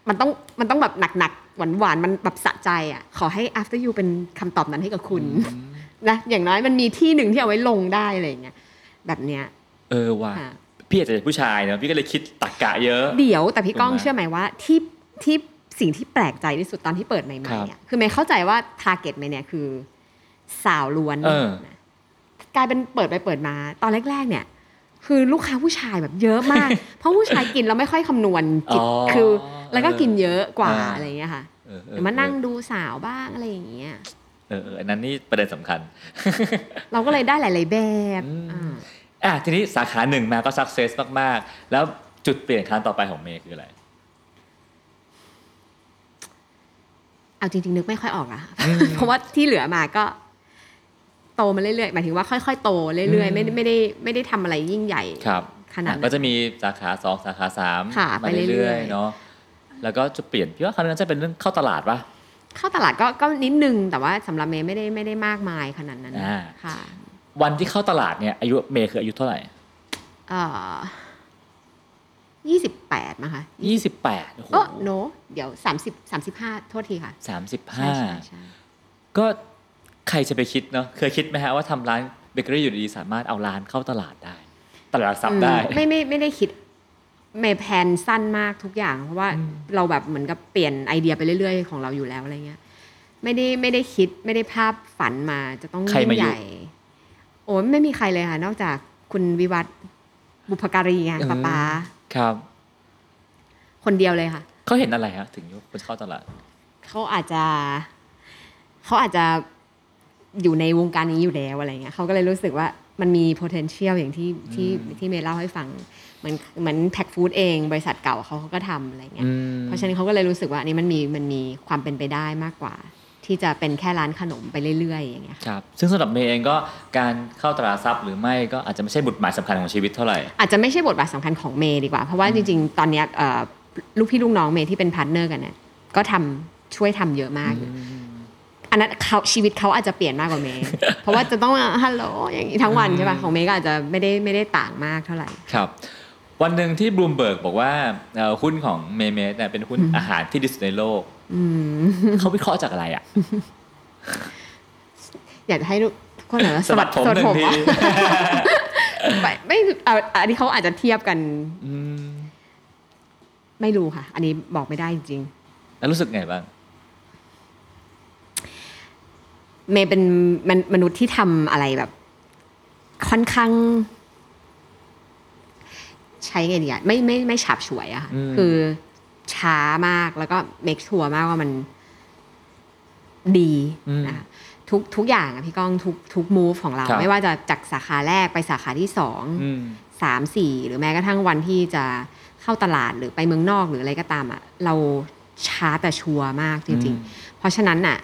มันต้องมันต้องแบบหนักๆหวานๆมันแบบสะใจอะขอให้ after you เป็นคำตอบนั้นให้กับคุณนะอย่างน้อยมันมีที่หนึ่งที่เอาไว้ลงได้อะไรอย่างเงี้ยแบบเนี้ยเออว่ะค่ะพี่อาจจะเป็นผู้ชายเนอะพี่ก็เลยคิดตักกะเยอะ เดี๋ยวแต่พี่ก้องถูกไหมเชื่อไหมว่าที่ที่สิ่งที่แปลกใจที่สุดตอนที่เปิดใหม่ครับๆอะคือเมย์เข้าใจว่า target เมย์เนี่ยคือ สาวล้วนเออนะกลายเป็นเปิดไปเปิดมา ตอนแรก ๆ เนี่ย คือลูกค้าผู้ชายแบบเยอะมาก เพราะผู้ชายกินเราไม่ค่อยคำนวณกินอ๋อคือ แล้วก็กินเยอะกว่าอ่าอะไรอย่างเงี้ยค่ะเออเอหอรือมานั่งดูสาวบ้างอะไรอย่างเงี้ยเออเอออันนั้นนี่ประเด็นสำคัญ เราก็เลยได้หลาย ๆ แบบอืมอ่าอะทีนี้สาขาหนึ่งมาก็สักเซสมาก ๆ แล้วจุดเปลี่ยนครั้งต่อไปของเมย์คืออะไรเอาจริง ๆ นึกไม่ค่อยออกอะเพราะว่าที่เหลือมาก็ โตมาเรื่อยๆหมายถึงว่าค่อย ๆ โตเรื่อยๆไม่ได้ไม่ได้ไม่ได้ทำอะไรยิ่งใหญ่ครับขนาดอะนั้นก็จะมีสาขาสองสาขาสามค่ะมาไปเรื่เรื่ออยยๆเนาะแล้วก็จะเปลี่ยนพี่ว่าครั้งนั้นจะเป็นเรื่องเข้าตลาดปะเข้าตลาดก็ก็นิดนึงแต่ว่าสำหรับเมย์ไม่ได้ไม่ได้มากมายขนาดนั้นอ่าค่ะ วันที่เข้าตลาดเนี่ยอายุเมย์คืออายุเท่าไหร่เอ่อยี่สิบแปดมั้งคะยี่สิบแปดโอ้โหโอ้ no เดี๋ยวสามสิบสามสิบห้าโทษทีค่ะสามสิบใช่ห้าใช่ใช่ก็ ใครจะไปคิดเนาะเคยคิดไหมฮะว่าทำร้านเบเกอรี่อยู่ดีๆสามารถเอาร้านเข้าตลาดได้ ตลาดหลักทรัพย์ได้อืมไม่ไม่ไม่ได้คิดเมย์ plan สั้นมากทุกอย่าง เพราะว่าเราแบบเหมือนกับเปลี่ยนไอเดียไปเรื่อยๆ ของเราอยู่แล้วอะไรเงี้ย ไม่ได้ไม่ได้คิดไม่ได้ภาพฝันมาจะต้องใครยิ่งมาอยู่ใหญ่ โอ้ยไม่มีใครเลยค่ะ นอกจากคุณวิวัฒน์บุพการีไงป้าป๊าครับ คนเดียวเลยค่ะเขาเห็นอะไรฮะถึงยุคเข้าตลาดเขาอาจจะเขาอาจจะ อยู่ในวงการนี้อยู่แล้วอะไรเงี้ยเขาก็เลยรู้สึกว่ามันมี potential อย่างที่ที่ที่เมย์เล่าให้ฟังเหมือนเหมือนแพ็กฟู้ดเองบริษัทเก่าเขาก็ทำอะไรเงี้ยเพราะฉะนั้นเขาก็เลยรู้สึกว่าอันนี้มันมีมันมีความเป็นไปได้มากกว่า ที่จะเป็นแค่ร้านขนมไปเรื่อยๆอย่างเงี้ยค่ะครับซึ่งสำหรับเมย์เองก็การเข้าตลาดทรัพย์หรือไม่ก็อาจจะไม่ใช่หมุดหมายสำคัญของชีวิตเท่าไหร่อาจจะไม่ใช่บทบาทสำคัญของเมย์ดีกว่า เพราะว่าจริงๆ ตอนเนี้ยเอ่อลูกพี่ลูกน้องเมย์ที่เป็น partner กันเนี่ยก็ทำช่วยทำเยอะมาก อยู่อันนั้นเขาชีวิตเขาอาจจะเปลี่ยนมากกว่าเมย์เพราะว่าจะต้องฮัลโหลอย่างนี้ทั้งวันใช่ป่ะของเมย์ก็อาจจะไม่ได้ไม่ได้ต่างมากเท่าไหร่ครับ วันหนึ่งที่บลูมเบิร์กบอกว่าเอ่อหุ้นของเมย์เมย์เนี่ยเป็นหุ้นอาหารที่ดีที่สุดในโลกอืมเขาวิเคราะห์จากอะไรอะอยากจะให้ทุกคนเหรอสะบัดผมหนึ่งทีวะไม่ไม่เอาอันนี้เขาอาจจะเทียบกันอืมไม่รู้ค่ะ อันนี้บอกไม่ได้จริงแล้วรู้สึกไงบ้าง ๆ เมย์เป็นมันมนุษย์ที่ทำอะไรแบบ ค่อนข้าง ใช้ไงดีอะไม่ไม่ไม่ฉับฉวยอะค่ะอืมคือช้ามากแล้วก็เมคชัวร์มากว่ามันดีนะคะทุกทุกอย่างอะพี่ก้องทุกทุกมูฟของเราครับไม่ว่าจะจากสาขาแรกไปสาขาที่สองอืมสามสี่หรือแม้กระทั่งวันที่จะเข้าตลาดหรือไปเมืองนอกหรืออะไรก็ตามอะเราช้าแต่ชัวร์มากจริงอืมๆเพราะฉะนั้นน่ะ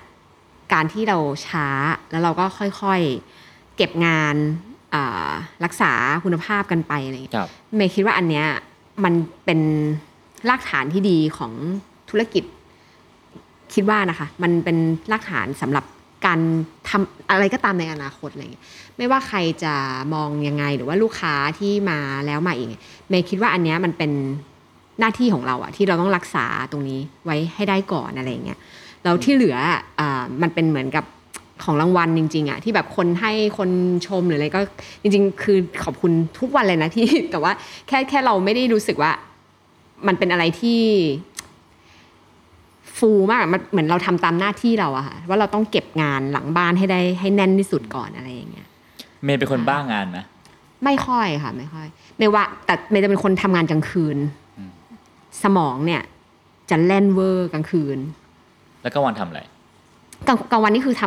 การที่เราช้าแล้วเราก็ค่อยๆเก็บงานอ่ารักษาคุณภาพกันไปอะไรอย่างเงี้ยครับเมย์คิดว่าอันเนี้ยมันเป็นรากฐานที่ดีของธุรกิจ คิดว่านะคะ มันเป็นรากฐานสำหรับการทำอะไรก็ตามในอนาคตอะไรเงี้ยไม่ว่าใครจะมองยังไงหรือว่าลูกค้าที่มาแล้วมาอีกเมย์คิดว่าอันเนี้ยมันเป็นหน้าที่ของเราอะที่เราต้องรักษาตรงนี้ไว้ให้ได้ก่อนอะไรเงี้ย แล้วที่เหลืออ่ามันเป็นเหมือนกับของรางวัลจริงๆอะที่แบบคนให้คนชมหรืออะไรก็จริง ๆ คือขอบคุณทุกวันเลยนะพี่แต่ว่าแค่แค่เราไม่ได้รู้สึกว่า มันเป็นอะไรที่ฟูมากอะมันเหมือนเราทำตามหน้าที่เราอะค่ะว่าเราต้องเก็บงานหลังบ้านให้ได้ให้แน่นที่สุดก่อนอะไรอย่างเงี้ยเมย์เป็นคนบ้างานไหมไม่ค่อยค่ะ ไม่ค่อยไม่ว่า แต่เมย์จะเป็นคนทำงานกลางคืนอืมสมองเนี่ย จะแล่นเวอร์กลางคืน แล้วก็วันทำอะไรกลางกลางวันนี่คือท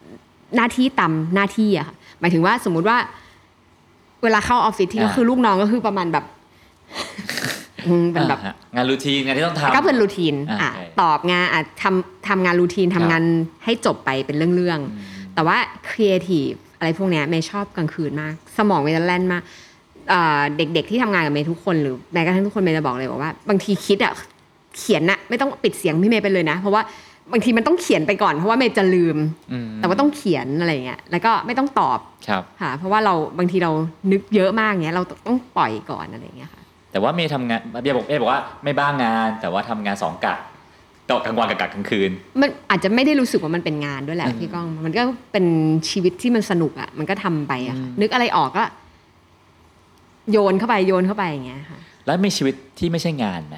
ำหน้าที่ตามหน้าที่อะค่ะหมายถึงว่าสมมุติว่า เวลาเข้าออฟฟิศที่ก็อ่าคือลูกน้องก็คือประมาณแบบอืมเป็นแบบอ่าฮะงาน routine งานที่ต้องทำก็เป็น routine อ่าอะโอเคตอบงานอะทำทำงาน routine ครับทำงานให้จบไปเป็นเรื่องอืมๆแต่ว่าครีเอทีฟอะไรพวกเนี้ยเมย์ชอบกลางคืนมาก สมองเมย์จะแล่นมากอ่าเด็กๆที่ทำงานกับเมย์ทุกคนหรือแม้กระทั่งทุกคนเมย์จะบอกเลยบอกว่า บางทีคิดอะเขียนน่ะไม่ต้องปิดเสียงพี่เมย์ไปเลยนะ เพราะว่า บางทีมันต้องเขียนไปก่อนเพราะว่าเมย์จะลืมอืม แต่ว่าต้องเขียนอะไรเงี้ยแล้วก็ไม่ต้องตอบครับค่ะเพราะว่าเราบางทีเรานึกเยอะมากเงี้ยเราต้องปล่อยก่อนอะไรเงี้ยค่ะแต่ว่าเมย์ทำงานเบียร์บอกเมย์บอกว่าไม่บ้างงาน แต่ว่าทำงานสองกะกะกลางวันกับกะกลางคืน มันอาจจะไม่ได้รู้สึกว่ามันเป็นงานด้วยแหละอืมพี่ก้อง มันก็เป็นชีวิตที่มันสนุกอะ่ะมันก็ทำไปอะค่ะอืมนึกอะไรออกก็ โยนเข้าไปโยนเข้าไปอย่างเงี้ยค่ะ แล้วมีชีวิตที่ไม่ใช่งานไหม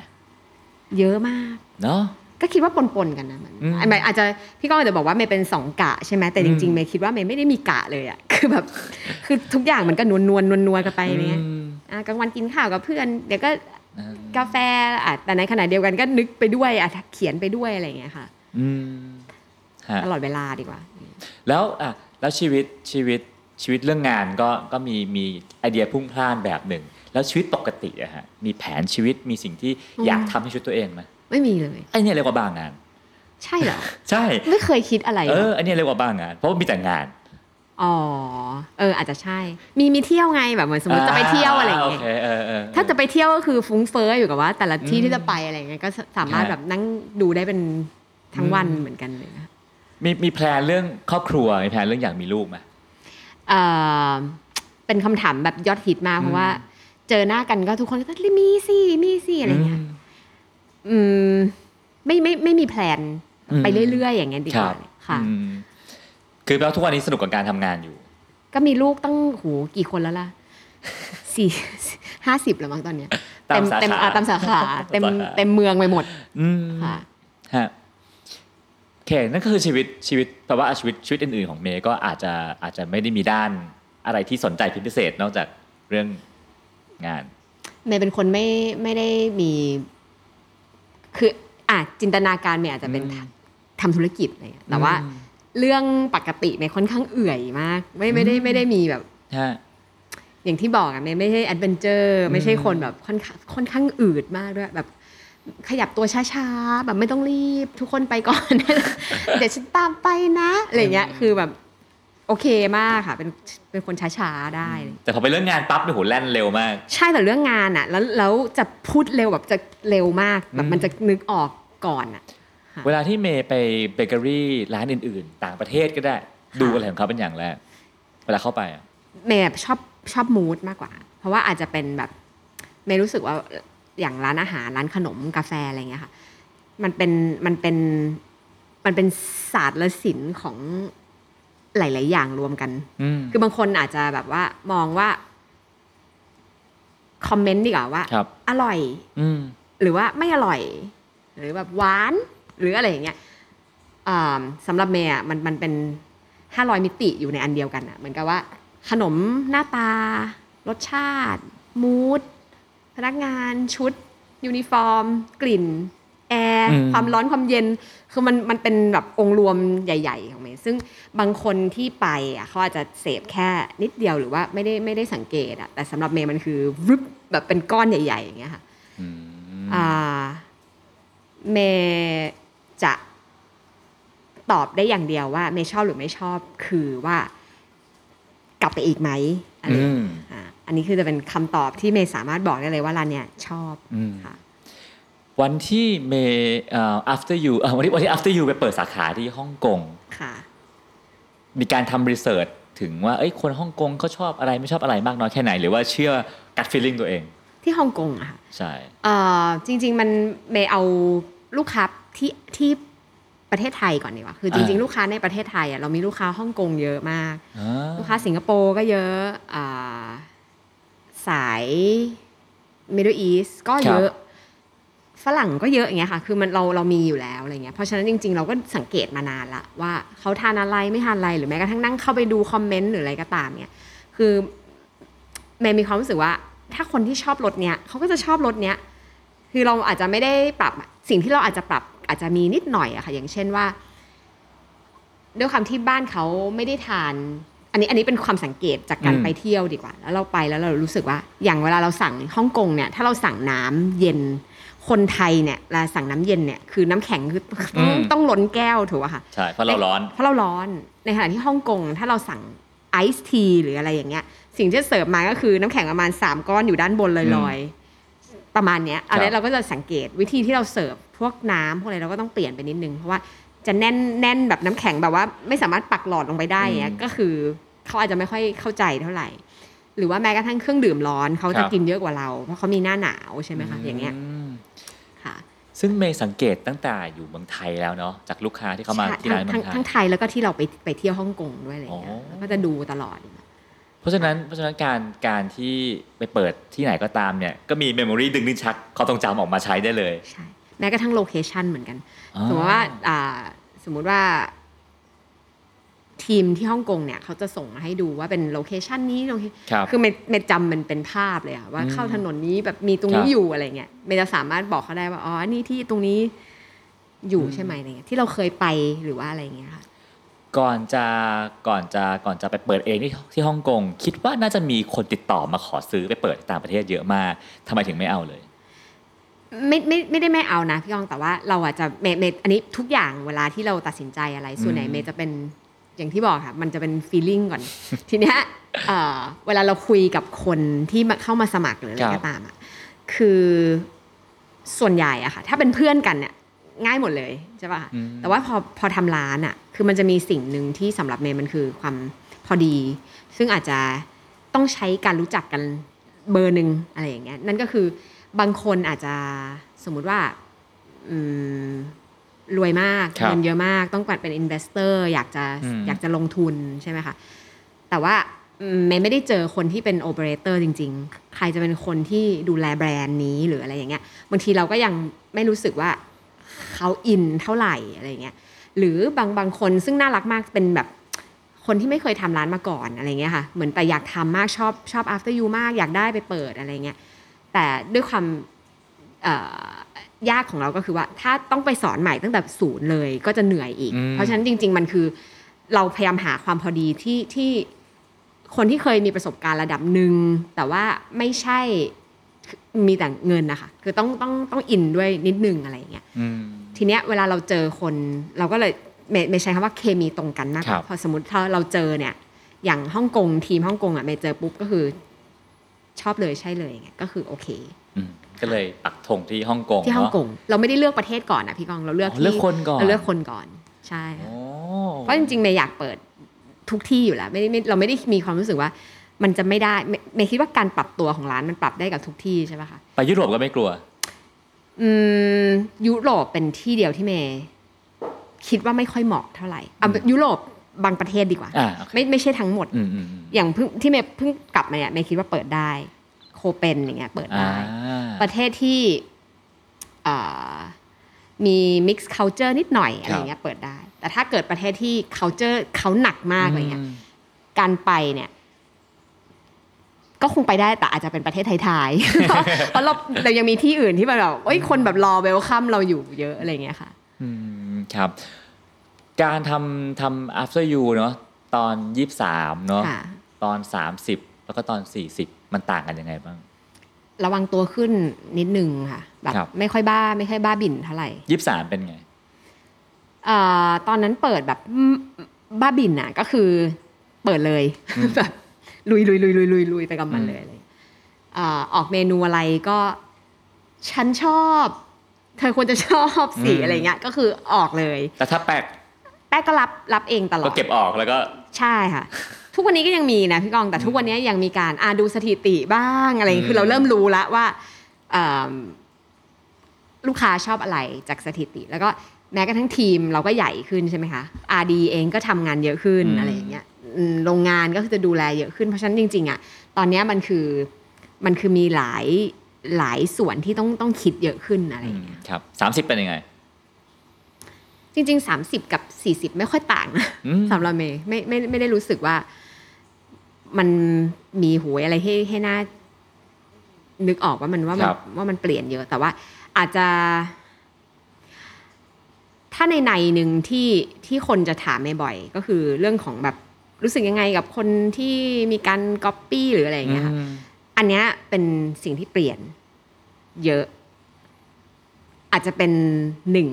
เยอะมาก เนาะ ก็คิดว่าปนๆกันนะมันอืมไอ้อาจจะพี่ก้องอาจจะบอกว่าเมย์เป็นสองกะใช่ไหมแต่จริงอืๆมเมย์คิดว่าเมย์ไม่ได้มีกะเลยอะ่ะคือแบบคือทุกอย่างมันก็นวลนวลนวลนวลๆกันไปเนี้ยอืมอะกลางวันกินข้าวกับเพื่อนเดี๋ยวก็อืมกาแฟอะแต่ในขณะเดียวกันก็นึกไปด้วยอะเขียนไปด้วยอะไรอย่างเงี้ยค่ะอืมฮะตลอดเวลาดีกว่า แล้วอะแล้วชีวิตชีวิตชีวิตเรื่องงานก็ก็มีมีไอเดียพุ่งพล่านแบบหนึ่ง แล้วชีวิตปกติอะฮะมีแผนชีวิตมีสิ่งที่อืมอยากทำให้ชีวิตตัวเองไหม ไม่มีเลยไอเนี่ยเรียกว่าบ้างงาน ใช่เหรอ ใช่ ไม่เคยคิดอะไรเอเลยออันนี้เรียกว่าบ้างงาน เพราะว่ามีแต่งานอ๋อเออ อาจจะใช่ มีมีเที่ยวไงแบบเหมือนสมมติจะไปเที่ยวอะไรอย่างเงี้ยโอเคเออเออเออถ้าจะไปเที่ยวก็คือฟุ้งเฟ้ออยู่กับว่า แต่ละที่อืมที่จะไปอะไรเงี้ยก็สามารถฮะแบบนั่งดูได้เป็นทั้งวันอืมเหมือนกันเลยนะมีมี plan เรื่องครอบครัวมี plan เรื่องอยากมีลูกไหมเอ่อเป็นคำถามแบบยอดฮิตมากเพราะว่า เจอหน้ากันก็ทุกคนก็ต้องมีสิมีสิอะไรเงี้ยม อืมไม่ไม่ไม่มี plan อืมไปเรื่อยๆ อย่างเงี้ยดีคกรัว่าบค่ะอืมคือแปลว่าทุกวันนี้สนุกกับการทำงานอยู่ ก็มีลูกตั้งหูกี่คนแล้วล่ะสี่ห้าสิบแล้วมั้งตอนเนี้ยตามเต็มสาขาเต็มอะตามสาขาเต็มสาขาเต็มเมืองไปหมดอืมค่ะฮะโอเคนั่นก็คือชีวิตชีวิตแปลว่าชีวิตชีวิตอื่นๆของเมย์ก็อาจจะอาจจะไม่ได้มีด้านอะไรที่สนใจเป็นพิเศษนอกจากเรื่องงานเมย์เป็นคนไม่ไม่ได้มี คืออะจินตนาการเมย์อาจจะเป็นอืมทำธุรกิจอะไรเงี้ยแต่ว่าอืมเรื่องปกติเมย์ค่อนข้างเอื่อยมาก ไม่ไม่ได้อืมไม่ได้มีแบบฮะอย่างที่บอกอะเมย์ไม่ใช่ adventure ไม่ใช่คนแบบค่อนข้างค่อนข้างอืดมากด้วยแบบขยับตัวช้าๆ แบบไม่ต้องรีบทุกคนไปก่อน เดี๋ยวฉันตามไปนะอะไรเงี้ย คือแบบ โอเคมากค่ะ เป็นเป็นคนช้าๆได้ แต่พอไปเรื่องงานปั๊บเนี่ยโหแล่นเร็วมาก ใช่แต่เรื่องงานอะแล้วแล้วจะพูดเร็วแบบจะเร็วมากแบบอืมมันจะนึกออกก่อนอะค่ะเวลาที่เมย์ไปเบเกอรี่ร้านอื่น ๆ ต่างประเทศก็ได้ ดูอะไรของเขาเป็นอย่างแรก เวลาเข้าไปอะเมย์ชอบชอบมูดมากกว่า เพราะว่าอาจจะเป็นแบบเมย์รู้สึกว่าอย่างร้านอาหารร้านขนมกาแฟอะไรเงี้ยค่ะ มันเป็นมันเป็นมันเป็นศาสตร์และศิลป์ของ หลาย ๆ อย่างรวมกันอืมคือบางคนอาจจะแบบว่ามองว่า คอมเมนต์ดีกว่าว่าครับอร่อย อืมหรือว่าไม่อร่อย หรือแบบหวาน หรืออะไรอย่างเงี้ยอ่าสำหรับเมย์อะมันมันเป็นห้าร้อยมิติอยู่ในอันเดียวกันอะเหมือนกับว่า ขนมหน้าตา รสชาติ mood พนักงานชุด ยูนิฟอร์ม กลิ่น แอร์อืมความร้อนความเย็น คือมันมันเป็นแบบองค์รวมใหญ่ ๆ ของเมย์ซึ่งบางคนที่ไปอะเขาอาจจะเสพแค่นิดเดียวหรือว่าไม่ได้ไม่ได้สังเกตอะแต่สำหรับเมย์มันคือรึบแบบเป็นก้อนใหญ่ ๆ อย่างเงี้ยค่ะอืมอ่าเมย์จะตอบได้อย่างเดียวว่าเมย์ชอบหรือไม่ชอบคือว่ากลับไปอีกไหมอะไรอืมอ่าอันนี้คือจะเป็นคำตอบที่เมย์สามารถบอกได้เลยว่าร้านเนี้ยชอบอืมค่ะ วันที่เมย์เอ่อ after you เอ่อวันที่วันที่ after you ไปเปิดสาขาที่ฮ่องกงค่ะ มีการทำรีเสิร์ชถึงว่าเอ้ยคนฮ่องกงเขาชอบอะไรไม่ชอบอะไรมากน้อยแค่ไหน หรือว่าเชื่อ gut feeling ตัวเอง ที่ฮ่องกงอะค่ะใช่เอ่อจริง ๆ มันเมย์เอาลูกค้าที่ที่ประเทศไทยก่อนดีกว่าคือจริง ๆ ลูกค้าในประเทศไทยอะเรามีลูกค้าฮ่องกงเยอะมากอ่าลูกค้าสิงคโปร์ก็เยอะอ่าสาย Middle East ก็เยอะ ฝรั่งก็เยอะอย่างเงี้ยค่ะ คือมันเราเรามีอยู่แล้วอะไรเงี้ย เพราะฉะนั้นจริง ๆ เราก็สังเกตมานานละว่าเขาทานอะไรไม่ทานอะไรหรือแม้กระทั่งนั่งเข้าไปดูคอมเมนต์หรืออะไรก็ตามเนี่ย คือเมย์มีความรู้สึกว่า ถ้าคนที่ชอบรถเนี้ยเขาก็จะชอบรถเนี้ย คือเราอาจจะไม่ได้ปรับสิ่งที่เราอาจจะปรับอาจจะมีนิดหน่อยอะค่ะ อย่างเช่นว่า ด้วยความที่บ้านเขาไม่ได้ทาน อันนี้อันนี้เป็นความสังเกตจากการอืมไปเที่ยวดีกว่า แล้วเราไปแล้วเรารู้สึกว่า อย่างเวลาเราสั่งฮ่องกงเนี่ย ถ้าเราสั่งน้ำเย็น คนไทยเนี่ยเวลาสั่งน้ำเย็นเนี่ยคือน้ำแข็งคือต้องต้องล้นแก้วถูกป่ะคะใช่เพราะเราร้อนเพราะเราร้อนในขณะที่ฮ่องกงถ้าเราสั่งไอซ์ทีหรืออะไรอย่างเงี้ย สิ่งที่จะเสิร์ฟมาก็คือน้ำแข็งประมาณ 3 ก้อนอยู่ด้านบนลอยๆ ประมาณเนี้ยอันนี้เราก็จะสังเกตวิธีที่เราเสิร์ฟพวกน้ำพวกอะไรเราก็ต้องเปลี่ยนไปนิดนึง เพราะว่าจะแน่นแน่นแบบน้ำแข็งแบบว่าไม่สามารถปักหลอดลงไปได้อย่างเงี้ยอืมก็คือเขาอาจจะไม่ค่อยเข้าใจเท่าไหร่ หรือว่าแม้กระทั่งเครื่องดื่มร้อนเขาคจะรับกินเยอะกว่าเรา เพราะเขามีหน้าหนาวใช่ไหมคะอย่างเงี้ยมค่ะ ซึ่งเมย์สังเกตตั้งแต่อยู่เมืองไทยแล้วเนาะจากลูกค้าที่เขามาใช่ที่ร้านเมืทั้องงไทยทั้งไทยแล้วก็ที่เราไปไปเที่ยวฮ่องกงด้วยอะไรอย่างเงี้ยอ๋อแล้วก็จะดูตลอด เพราะฉะนั้นเพราะฉะนั้นการการที่ไปเปิดที่ไหนก็ตามเนี่ยก็มี memory ดึงลิ้นชักความทรงจำออกมาใช้ได้เลยใช่แม้กระทั่ง location เหมือนกันอ๋อสมมติว่าอ่าสมมุติว่า ทีมที่ฮ่องกงเนี่ยเขาจะส่งมาให้ดูว่าเป็น location นี้ locaครับคือเมย์เมย์จำมันเป็นภาพเลยอะว่าอืมเข้าถนนนี้แบบมีตรงนี้ครับอยู่อะไรเงี้ยเมย์จะสามารถบอกเขาได้ว่าอ๋อนี่ที่ตรงนี้อยู่อืมใช่ไหมอะไรเงี้ยที่เราเคยไปหรือว่าอะไรเงี้ยค่ะก่อนจะก่อนจะก่อนจะไปเปิดเองที่ที่ฮ่องกงคิดว่าน่าจะมีคนติดต่อมาขอซื้อไปเปิดที่ต่างประเทศเยอะมากทำไมถึงไม่เอาเลยไม่ไม่ไม่ได้ไม่เอานะพี่กองแต่ว่าเราอาจจะเมย์เมย์อันนี้ทุกอย่างเวลาที่เราตัดสินใจอะไร ส่วนใหญ่อืมเมย์จะเป็น อย่างที่บอกค่ะมันจะเป็น feeling ก่อน ทีเนี้ยเอ่อเวลาเราคุยกับคนที่มาเข้ามาสมัครหรืออะไรก็ตามอะคือส่วนใหญ่อะค่ะ ถ้าเป็นเพื่อนกันเนี่ยง่ายหมดเลยใช่ป่ะอืมแต่ว่าพอพอทำร้านอะคือมันจะมีสิ่งหนึ่งที่สำหรับเมย์มันคือความพอดี ซึ่งอาจจะต้องใช้การรู้จักกันเบอร์หนึ่งอะไรอย่างเงี้ยนั่นก็คือบางคนอาจจะสมมุติว่าอืม รวยมากครับเงินเยอะมากต้องการเป็น investor อยากจะอืมอยากจะลงทุนใช่ไหมคะแต่ว่าอืมเมย์ไม่ได้เจอคนที่เป็นโอเปอเรเตอร์จริง ๆ ใครจะเป็นคนที่ดูแลแบรนด์นี้หรืออะไรอย่างเงี้ยบางทีเราก็ยังไม่รู้สึกว่าเขา in เท่าไหร่อะไรเงี้ยหรือบางบางคนซึ่งน่ารักมากเป็นแบบคนที่ไม่เคยทำร้านมาก่อนอะไรเงี้ยค่ะเหมือนแต่อยากทำมากชอบชอบ After You มากอยากได้ไปเปิดอะไรเงี้ยแต่ด้วยความเอ่อ ยากของเราก็คือว่า ถ้าต้องไปสอนใหม่ตั้งแต่ศูนย์เลยก็จะเหนื่อยอีกอืมเพราะฉะนั้นจริง ๆ มันคือเราพยายามหาความพอดีที่ที่คนที่เคยมีประสบการณ์ระดับหนึ่งแต่ว่าไม่ใช่มีแต่เงินนะคะคือต้องต้องต้องอินด้วยนิดนึงอะไรอย่างเงี้ยอืมทีเนี้ยเวลาเราเจอคนเราก็เลยไม่ไม่ใช้คำว่าเคมีตรงกันมากกครัว่าบพอสมมติถ้าเราเจอเนี่ย อย่างฮ่องกงทีมฮ่องกงอะเมย์เจอปุ๊บก็คือ ชอบเลยใช่เลยอย่างเงี้ยก็คือโอเคอืม ก็เลยปักธงที่ฮ่องกงที่ฮ่องเนาะกงเราไม่ได้เลือกประเทศก่อนนะพี่กองเราเลือกอ๋อที่เลือกคนก่อนเราเลือกคนก่อนใช่ค่ะโอ้เพราะจริงๆเมย์อยากเปิดทุกที่อยู่แล้วไม่ได้ไม่เราไม่ได้มีความรู้สึกว่ามันจะไม่ได้เมย์เมย์คิดว่าการปรับตัวของร้านมันปรับได้กับทุกที่ใช่ปะคะไปยุโรปก็ไม่กลัว อืมยุโรปเป็นที่เดียวที่เมย์คิดว่าไม่ค่อยเหมาะเท่าไหร่เอายุโรปบางประเทศดีกว่าอ่าโอเคไม่ไม่ใช่ทั้งหมดอืมอืมอืมอย่างเพิ่งที่เมย์เพิ่งกลับมาเนี่ยเมย์คิดว่าเปิดได้โค เปนอย่างเงี้ยเปิดอ่าได้ ประเทศที่อ่ามี mix culture นิดหน่อยอะไรเงี้ยเปิดได้ แต่ถ้าเกิดประเทศที่ culture เขาหนักมากอะไรเงี้ยการไปเนี่ย ก็คงไปได้แต่อาจจะเป็นประเทศไทยๆเพราะเราเรายังมีที่อื่นที่แบบเอ้ยคนแบบรอเวลคัมเราอยู่เยอะอะไรเงี้ยค่ะ อืมครับ การทำทำ after you เนาะตอนยี่สามเนาะค่ะตอนสามสิบแล้วก็ตอนสี่สิบ มันต่างกันยังไงบ้าง ระวังตัวขึ้นนิดนึงค่ะแบบครับไม่ค่อยบ้าไม่ค่อยบ้าบิ่นเท่าไหร่ยี่สามเป็นไงเอ่อตอนนั้นเปิดแบบอืมบ้าบิ่นอะ ก็คือเปิดเลยแบบลุยลุยลุยลุยลุยลุยไปกับมันอืมเลยอะไรเอ่อออกเมนูอะไรก็ฉันชอบ เธอควรจะชอบสิอืมอะไรเงี้ย ก็คือออกเลย แต่ถ้าแปลกแป้งก็รับรับเองตลอก็ดเก็บออกแล้วก็ใช่ค่ะ ทุกวันนี้ก็ยังมีนะพี่กองแต่ทุกวันนี้ยังมีการอ่าดูสถิติบ้างอะไรอย่างเงี้ยคือเราเริ่มรู้แล้วว่าเอิ่มลูกค้าชอบอะไรจากสถิติ แล้วก็แม้กระทั่งทีมเราก็ใหญ่ขึ้นใช่ไหมคะ RD เองก็ทำงานเยอะขึ้นอืมอะไรอย่างเงี้ยอืมโรงงานก็คือจะดูแลเยอะขึ้นเพราะฉะนั้นจริง ๆอะตอนเนี้ยมันคือมันคือมีหลายหลายส่วนที่ต้องต้องคิดเยอะขึ้นอะไรอย่างเงี้ยครับสามสิบเป็นยังไง จริงๆ30กับ40ไม่ค่อยต่างนะอืมสำหรับเมย์ไม่ไม่ไม่ได้รู้สึกว่า มันมีหวยอะไรให้ให้น่านึกออกว่ามันว่ามันครับ ว่ามันเปลี่ยนเยอะ แต่ว่าอาจจะ ถ้าในในหนึ่งที่ที่คนจะถามเมย์บ่อยก็คือเรื่องของแบบรู้สึกยังไงกับคนที่มีการก๊อปปี้หรืออะไรอย่างเงี้ยค่ะ อืมอันเนี้ยเป็นสิ่งที่เปลี่ยนเยอะ อาจจะเป็นหนึ่ง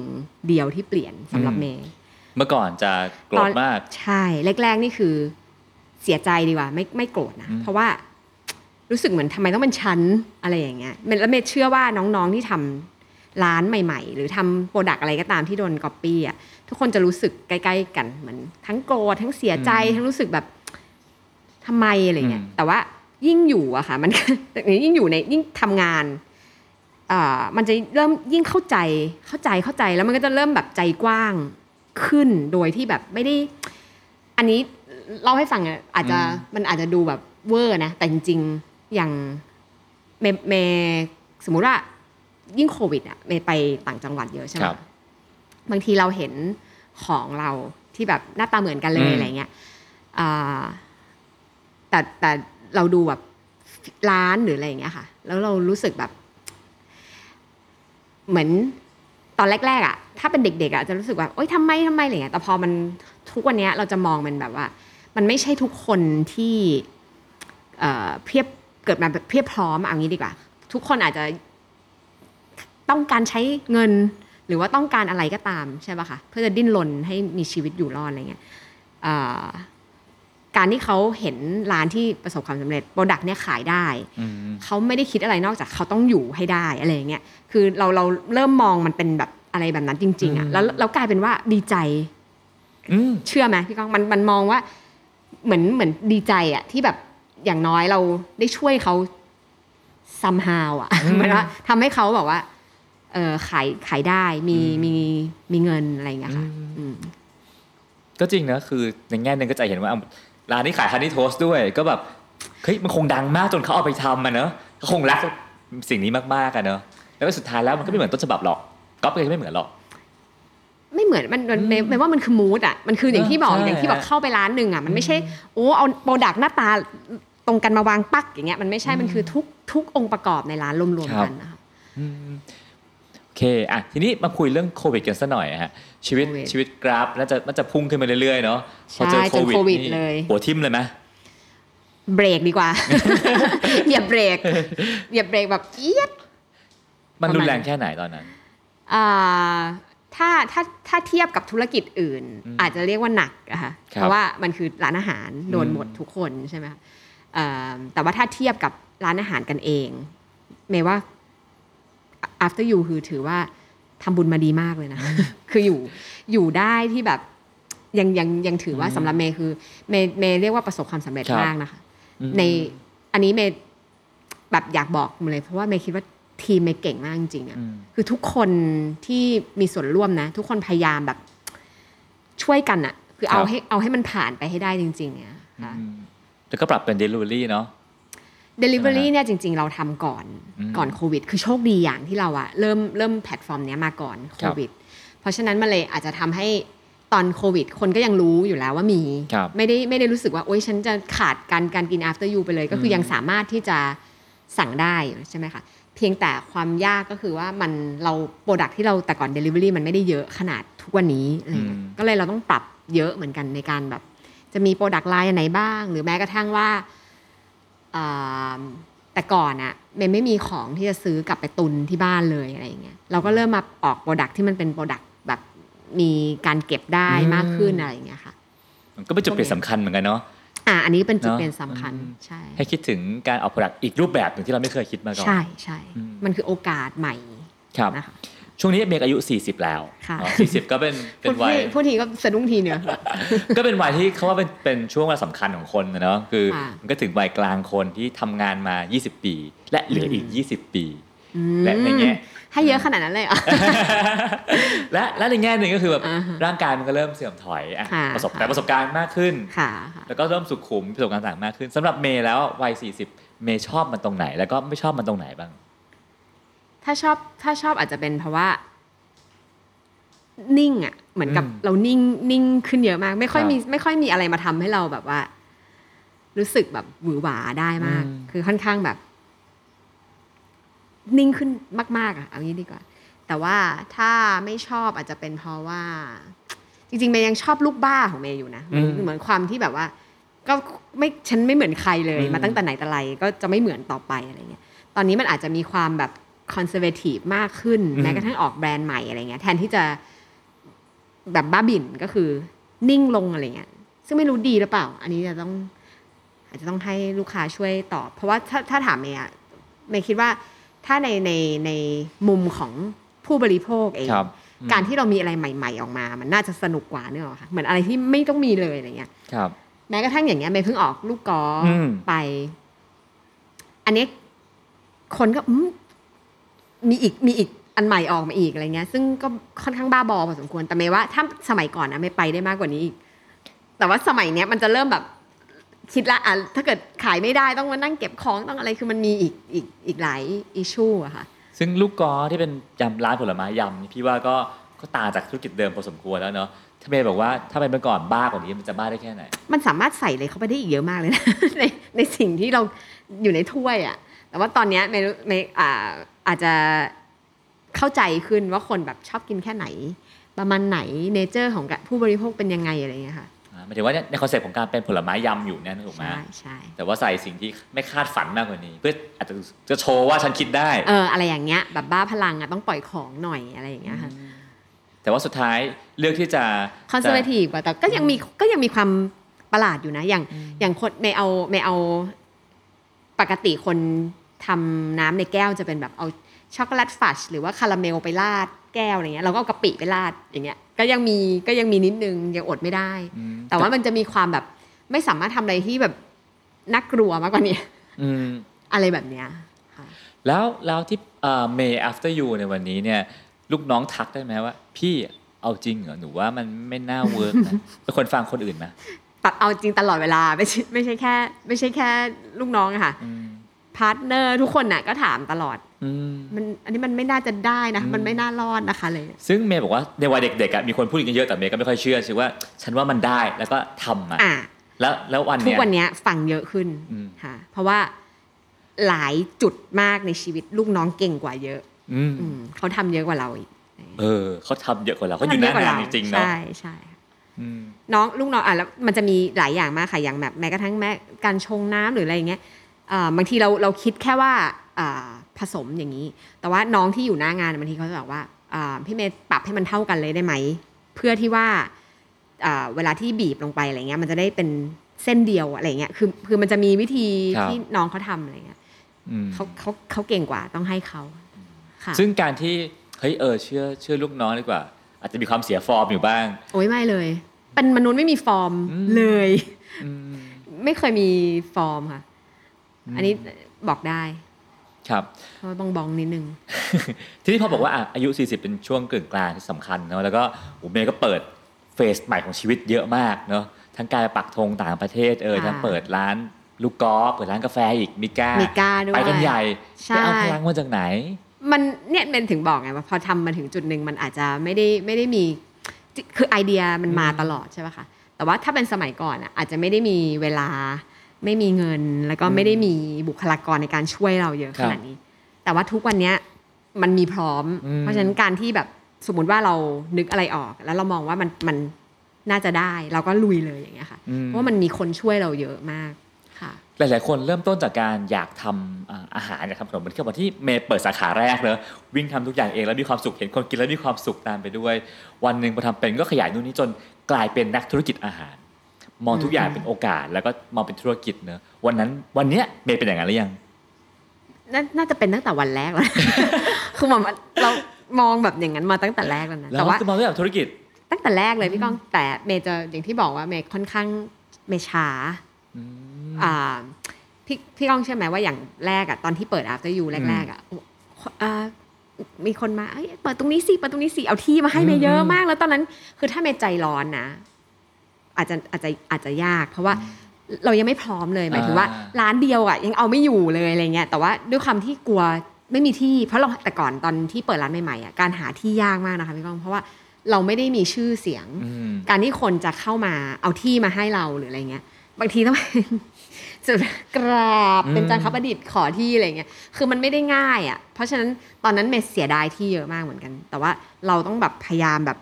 เดียวที่เปลี่ยนสำหรับอืมเมย์ เมื่อก่อนจะโกรธมาก ใช่แรกๆนี่คือ เสียใจดีกว่าไม่ไม่โกรธนะอืมเพราะว่ารู้สึกเหมือนทำไมต้องเป็นชั้นอะไรอย่างเงี้ยแล้วเมย์เชื่อว่าน้องๆที่ทำร้านใหม่ ๆ หรือทำ product อะไรก็ตามที่โดนก๊อปปี้อะทุกคนจะรู้สึกใกล้ๆกันเหมือนทั้งโกรธทั้งเสียใจทั้งรู้สึกแบบทำไมอะไรเงี้ยแต่ว่ายิ่งอยู่อะค่ะ มันยิ่งอยู่ในยิ่งทำงานอ่ามันจะเริ่มยิ่งเข้าใจเข้าใจเข้าใจแล้วมันก็จะเริ่มแบบใจกว้างขึ้นโดยที่แบบไม่ได้ อันนี้ เล่าให้ฟังอะอาจจะอืมมันอาจจะดูแบบเวอร์นะ แต่จริงๆอย่างเมเมสมมุติว่ายิ่งโควิดอะเมไปต่างจังหวัดเยอะใช่ไหมครับบางทีเราเห็นของเราที่แบบหน้าตาเหมือนกันเลอืยมอะไรเงี้ยอ่าแต่แต่เราดูแบบร้านหรืออะไรอย่างเงี้ยค่ะ แล้วเรารู้สึกแบบ เหมือนตอนแรกๆอะ ถ้าเป็นเด็กๆอะจะรู้สึกว่าโอ๊ยทำไมทำไมอะไรเงี้ยแต่พอมันทุกวันเนี้ยเราจะมองมันแบบว่า มันไม่ใช่ทุกคนที่เอ่อเพียบเกิดมาแบบเพียบพร้อมเอางี้ดีกว่า ทุกคนอาจจะต้องการใช้เงินหรือว่าต้องการอะไรก็ตามใช่ป่ะคะเพื่อจะดิ้นรนให้มีชีวิตอยู่รอดอะไรเงี้ยเอ่อการที่เขาเห็นร้านที่ประสบความสำเร็จ product เนี่ยขายได้อืมเขาไม่ได้คิดอะไรนอกจากเขาต้องอยู่ให้ได้อะไรอย่างเงี้ยคือเราเราเริ่มมองมันเป็นแบบอะไรแบบนั้นจริง ๆอือะแล้วเรากลายเป็นว่าดีใจอืมเชื่อไหมพี่ก้องมันมันมองว่า เหมือนเหมือนดีใจอะที่แบบอย่างน้อยเราได้ช่วยเขา somehow อะอืมเหมือนว่าทำให้เขาแบบว่า เออขายขายได้มีอืมมีมีเงินอะไรอย่างเงี้ยค่ะอืมอืมก็จริงนะคือในแง่หนึ่งก็จะเห็นว่าอะร้านนี้ขายฮันนี่โทสด้วย ก็แบบเฮ้ยมันคงดังมากจนเขาเอาไปทำมันเนอะเขาคงรักสิ่งนี้มากๆอะเนอะแล้วก็สุดท้ายแล้วมันก็ไม่เหมือนต้นฉบับหรอกก๊อปก็ไม่เหมือนหรอก ไม่เหมือนมันมันอืมเมย์ว่ามันคือ mood อะมันคืออย่างที่บอกใช่อย่างที่บอกเข้าไปร้านหนึ่งอะมันไม่ใช่โอ้เอา product หน้าตาตรงกันมาวางปักอย่างเงี้ยมันไม่ใช่มันคือทุกทุกองค์ประกอบในร้านรวมครับๆกันนะคะอืมโอเคอะทีนี้มาคุยเรื่องโควิดกันสักหน่อยอะฮะชีวิตโควิดชีวิตกราฟน่าจะน่าจะพุ่งขึ้นมาเรื่อยๆเนาะพอเจอใช่โคจนวิดโควิดนี่เลยหัวทิ่มเลยไหมเบรกดีกว่าอย่าเบรกอย่าเบรกแบบเอียดมันประมาณรุนแรงแค่ไหนตอนนั้นอ่า ถ้าถ้าถ้าเทียบกับธุรกิจอื่นอืมอาจจะเรียกว่าหนักอะค่ะครับเพราะว่ามันคือร้านอาหารโดนอืมหมดทุกคนใช่ไหมคะเอ่อแต่ว่าถ้าเทียบกับร้านอาหารกันเอง เมย์ว่า after you คือถือว่าทำบุญมาดีมากเลยนะ คืออยู่อยู่ได้ที่แบบยังยังยังถือว่าอืมสำหรับเมย์คือเมย์เมย์เรียกว่าประสบความสำเร็จครับมากนะคะอืมในอันนี้เมย์แบบอยากบอกมาเลยเพราะว่าเมย์คิดว่า ทีมเมย์เก่งมากจริงๆอะอืมคือทุกคนที่มีส่วนร่วมนะ ทุกคนพยายามแบบ ช่วยกันอะคือเอาครับให้เอาให้มันผ่านไปให้ได้จริงๆเนี่ยค่ะอืมแล้วก็ปรับเป็น delivery เนาะ Delivery ใช่ไหมฮะเนี่ยจริง ๆ เราทำก่อนอืมก่อนโควิด คือโชคดีอย่างที่เราอะเริ่มเริ่มแพลตฟอร์มเนี้ยมาก่อนโควิด เพราะฉะนั้นมันเลยอาจจะทำให้ตอนโควิด คนก็ยังรู้อยู่แล้วว่ามีครับไม่ได้ไม่ได้รู้สึกว่า โอ๊ยฉันจะขาดการการกิน after you ไปเลย ก็คืออมยังสามารถที่จะสั่งได้ใช่ไหมคะ เพียงแต่ความยากก็คือว่ามันเรา product ที่เราแต่ก่อน Delivery มันไม่ได้เยอะขนาดทุกวันนี้อะไรเงี้ยอืมก็เลยเราต้องปรับเยอะเหมือนกันในการแบบ จะมี product line ไหนบ้าง หรือแม้กระทั่งว่าอ่าแต่ก่อนอะเมย์ไม่มีของที่จะซื้อกลับไปตุนที่บ้านเลยอะไรอย่างเงี้ยเราก็เริ่มมาออก product ที่มันเป็น product แบบมีการเก็บได้อืมมากขึ้นอะไรอย่างเงี้ยค่ะ มันก็เป็นจุดเปลี่ยนสำคัญเหมือนกันเนาะ อ่าอันนี้เป็นจุดเนอะเปลี่ยนสำคัญอืมใช่ให้คิดถึงการออก product อีกรูปแบบหนึ่งที่เราไม่เคยคิดมาก่อนใช่ใช่อืมมันคือโอกาสใหม่ครับนะคะช่วงนี้เมย์อายุ 40 แล้วค่ะเนาะ40 ก็เป็นเป็พูนดวัยทีพูดทีก็สะดุ้งทีเนี่ยก็เป็นวัยที่เขาว่าเป็นเป็นช่วงเวลาสำคัญของคนนะเนาะคือค่ะมันก็ถึงวัยกลางคนที่ทำงานมา 20 ปี และเหลืออีก 20 ปีอืมและในแง่ ให้เยอะขนาดนั้นเลยเหรอและและในแง่หนึ่งก็คือแบบอ่าฮะร่างกายมันก็เริ่มเสื่อมถอยอะค่ะประสบค่ะแต่ประสบการณ์มากขึ้นค่ะค่ะแล้วก็เริ่มสุขุมประสบการณ์ต่างมากขึ้นสำหรับเมย์แล้ววัย40เมย์ชอบมันตรงไหน แล้วก็ไม่ชอบมันตรงไหนบ้าง ถ้าชอบถ้าชอบอาจจะเป็นเพราะว่า นิ่งอะ เหมือนกับอืมเรานิ่งนิ่งขึ้นเยอะมาก ไม่ค่อยครับมีไม่ค่อยมีอะไรมาทำให้เราแบบว่า รู้สึกแบบหวือหวาได้มากอืมคือค่อนข้างแบบ นิ่งขึ้นมาก ๆอะเอางี้ดีกว่า แต่ว่าถ้าไม่ชอบอาจจะเป็นเพราะว่า จริงๆเมย์ยังชอบลูกบ้าของเมย์อยู่นะเหมือนเหมือนความที่แบบว่า ก็ไม่ฉันไม่เหมือนใครเลย มาตั้งแต่ไหนแต่ไรก็จะไม่เหมือนต่อไปอะไรเงี้ยตอนนี้มันอาจจะมีความแบบ conservative มากขึ้นอืมแม้กระทั่งออกแบรนด์ใหม่อะไรเงี้ยแทนที่จะแบบบ้าบิ่นก็คือนิ่งลงอะไรเงี้ยซึ่งไม่รู้ดีหรือเปล่า อันนี้จะต้อง อาจจะต้องให้ลูกค้าช่วยตอบ เพราะว่าถ้าถ้าถามเมย์อะเมย์คิดว่า ถ้าในในในมุมของผู้บริโภคเองครับการที่เรามีอะไรใหม่ ๆ ออกมา มันน่าจะสนุกกว่าเนอะค่ะเหมือนอะไรที่ไม่ต้องมีเลยอะไรเงี้ยครับ แม้กระทั่งอย่างเงี้ยเมย์เพิ่งออกลูกกออมไป อันนี้คนก็อืมมีอีกมีอีกอันใหม่ออกมาอีกอะไรเงี้ย ซึ่งก็ค่อนข้างบ้าบอพอสมควรแต่เมย์ว่าถ้าสมัยก่อนนะเมย์ไปได้มากกว่านี้อีกแต่ว่าสมัยเนี้ยมันจะเริ่มแบบ คิดละอะถ้าเกิดขายไม่ได้ต้องมานั่งเก็บของต้องอะไรคือมันมีอีกอีกอีกหลายอิชูอะค่ะ ซึ่งลูกกอที่เป็นยำร้านผลไม้ยำนี่พี่ว่าก็ก็ต่างจากธุรกิจเดิมพอสมควรแล้วเนาะถ้าเมย์บอกว่าถ้าเป็นเมื่อก่อนบ้ากว่านี้มันจะบ้าได้แค่ไหน มันสามารถใส่เลยเข้าไปได้อีกเยอะมากเลยนะในในสิ่งที่เราอยู่ในถ้วยอะแต่ว่าตอนเนี้ยเมย์รู้เมย์อ่าอาจจะเข้าใจขึ้นว่าคนแบบชอบกินแค่ไหน ประมาณไหน nature ของผู้บริโภคเป็นยังไงอะไรเงี้ยค่ะอ่า หมายถึงว่าเนี่ยในคอนเซ็ปต์ของการเป็นผลไม้ยำอยู่เนี่ยนะถูกไหมใช่ใช่แต่ว่าใส่สิ่งที่ไม่คาดฝันมากกว่านี้ เพื่ออาจจะจะโชว์ว่าฉันคิดได้เอออะไรอย่างเงี้ยแบบบ้าพลังอะต้องปล่อยของหน่อยอะไรอย่างเงี้ยค่ะแต่ว่าสุดท้ายเลือกที่จะ conserva tive แต่ก็ยังมีก็ยังมีความประหลาดอยู่นะ อย่างอย่างคนไม่เอาไม่เอาปกติคนทำน้ำในแก้วจะเป็นแบบเอา ช็อกโกแลตฟัชหรือว่าคาราเมลไปราดแก้วอะไรเงี้ยเราก็เอากะปิไปราดอย่างเงี้ยก็ยังมีก็ยังมีนิดนึงยังอดไม่ได้อืมแต่ว่ามันจะมีความแบบไม่สามารถทำอะไรที่แบบน่ากลัวมากกว่านี้อืมอะไรแบบเนี้ยค่ะแล้วแล้วที่เอ่อ May after you ในวันนี้เนี่ย ลูกน้องทักได้ไหมว่า พี่เอาจริงเหรอหนูว่ามันไม่น่าเวิร์กนะเป็นคนฟังคนอื่นนะตัดเอาจริงตลอดเวลาไม่ใช่ไม่ใช่แค่ ไม่ใช่แค่ลูกน้องอะค่ะอืม partner ทุกคนน่ะก็ถามตลอดอืมมันอันนี้มันไม่น่าจะได้นะอืมมันไม่น่ารอดนะคะเลย ซึ่งเมย์บอกว่าในวัยเด็กๆอะมีคนพูดกันเยอะแต่เมย์ก็ไม่ค่อยเชื่อชื่อว่า ฉันว่ามันได้แล้วก็ทำมาอะแล้วแล้ววันเนี้ยทุกวันเนี้ยฟังเยอะขึ้นอืมค่ะเพราะว่าหลายจุดมากในชีวิตลูกน้องเก่งกว่าเยอะอืมอืมเขาทำเยอะกว่าเราอีกเออเขาทำเยอะกว่าเราเขาอยู่ทำน้างานจริงๆเนาะใช่ใช่ค่ะอืมน้องลูกน้องอะแล้วมันจะมีหลายอย่างมากค่ะอย่างแบบแม้กระทั่งแม้การชงน้ำหรืออะไรอย่างเงี้ยอ่า บางทีเราเราคิดแค่ว่าอ่าผสมอย่างนี้ แต่ว่าน้องที่อยู่หน้างานบางทีเขาจะบอกว่าอ่าพี่เมย์ปรับให้มันเท่ากันเลยได้ไหม เพื่อที่ว่าอ่าเวลาที่บีบลงไปอะไรเงี้ยมันจะได้เป็นเส้นเดียวอะไรเงี้ยคือคือมันจะมีวิธีครับที่น้องเขาทำอะไรเงี้ยอืมเขาเขาเขาเก่งกว่าต้องให้เขาค่ะซึ่งการที่เฮ้ยเออเชื่อเชื่อลูกน้องดีกว่า อาจจะมีความเสียฟอร์มอยู่บ้าง โอ้ยไม่เลย เป็นมนุษย์ไม่มีฟอร์มอืมเลยอืมไม่เคยมีฟอร์มค่ะ อันนี้บอกได้ครับเพราะว่าบ๊องบ๊องนิดนึง ทีนี้พอบอกว่าอะอายุ 40 เป็นช่วงกึ่งกลางที่สำคัญเนาะแล้วก็โอ้เมย์ก็เปิด phase ใหม่ของชีวิตเยอะมากเนาะทั้งการปักธงต่างประเทศเออค่ะทั้งเปิดร้านลูกกอล์ฟเปิดร้านกาแฟอีก Mikka Mikka ด้วยไปกันใหญ่ใช่ไปเอาพลังมาจากไหน มันเนี่ยเป็นถึงบอกไงว่าพอทำมาถึงจุดหนึ่งมันอาจจะไม่ได้ไม่ได้มีคือไอเดียมันมาตลอดใช่ป่ะคะแต่ว่าถ้าเป็นสมัยก่อนอะอาจจะไม่ได้มีเวลา ไม่มีเงินแล้วก็ไม่ได้มีบุคลากรในการช่วยเราเยอะคขรับนาดนี้ แต่ว่าทุกวันเนี้ยมันมีพร้อมอืมเพราะฉะนั้นการที่แบบสมมติว่าเรานึกอะไรออก แล้วเรามองว่ามันมันน่าจะได้เราก็ลุยเลยอย่างเงี้ยค่ะอืมเพราะว่ามันมีคนช่วยเราเยอะมากค่ะหลาย ๆ คนเริ่มต้นจากการอยากทำอ่าอาหารอยากทำขนมเหมือนกับวันที่เมย์เปิดสาขาแรกเนอะวิ่งทำทุกอย่างเองแล้วมีความสุขเห็นคนกินแล้วมีความสุขตามไปด้วย วันหนึ่งพอทำเป็นก็ขยายนู่นนี่จนกลายเป็นนักธุรกิจอาหาร มองทุกอย่างเป็นโอกาส แล้วก็มองเป็นธุรกิจเนอะวันนั้นวันเนี้ยเมย์เป็นอย่างนั้นหรือยังนาน่าจะเป็นตั้งแต่วันแรกแล้วคือเหมือนเรามองแบบอย่างนั้นมาตั้งแต่แรกแล้วนะแล้แต่วว่าคือมองเรื่องแบบธุรกิจ ตั้งแต่แรกเลยพี่ก้องแต่เมย์จะอย่างที่บอกว่าเมย์ค่อนข้างเมย์ช้าอืมอ่าพี่พี่ก้องเชื่อไหมว่าอย่างแรกอะตอนที่เปิด after you แรกๆอะอ่ามีคนมาเอ้ยเปิดตรงนี้สิเปิดตรงนี้สิเอาที่มาให้เมย์เยอะมาก แล้วตอนนั้นคือถ้าเมย์ใจร้อนนะ อาจจะอาจจะอาจจะยาก เพราะว่าเรายังไม่พร้อมเลยหมายถึงว่าร้านเดียวอะยังเอาไม่อยู่เลยอะไรเงี้ยแต่ว่าด้วยความที่กลัวไม่มีที่ เพราะเราแต่ก่อนตอนที่เปิดร้านใหม่ๆอะการหาที่ยากมากนะคะพี่ก้องเพราะว่าเราไม่ได้มีชื่อเสียงอืมการที่คนจะเข้ามาเอาที่มาให้เราหรืออะไรเงี้ย บางทีต้องเป็นสุดกราบเป็นจานคับประดิษฐ์ขอที่อะไรเงี้ยคือมันไม่ได้ง่ายอะ่ะเพราะฉะนั้นตอนนั้นเมย์เสียดายที่เยอะมากเหมือนกัน แต่ว่าเราต้องแบบพยายามแบบ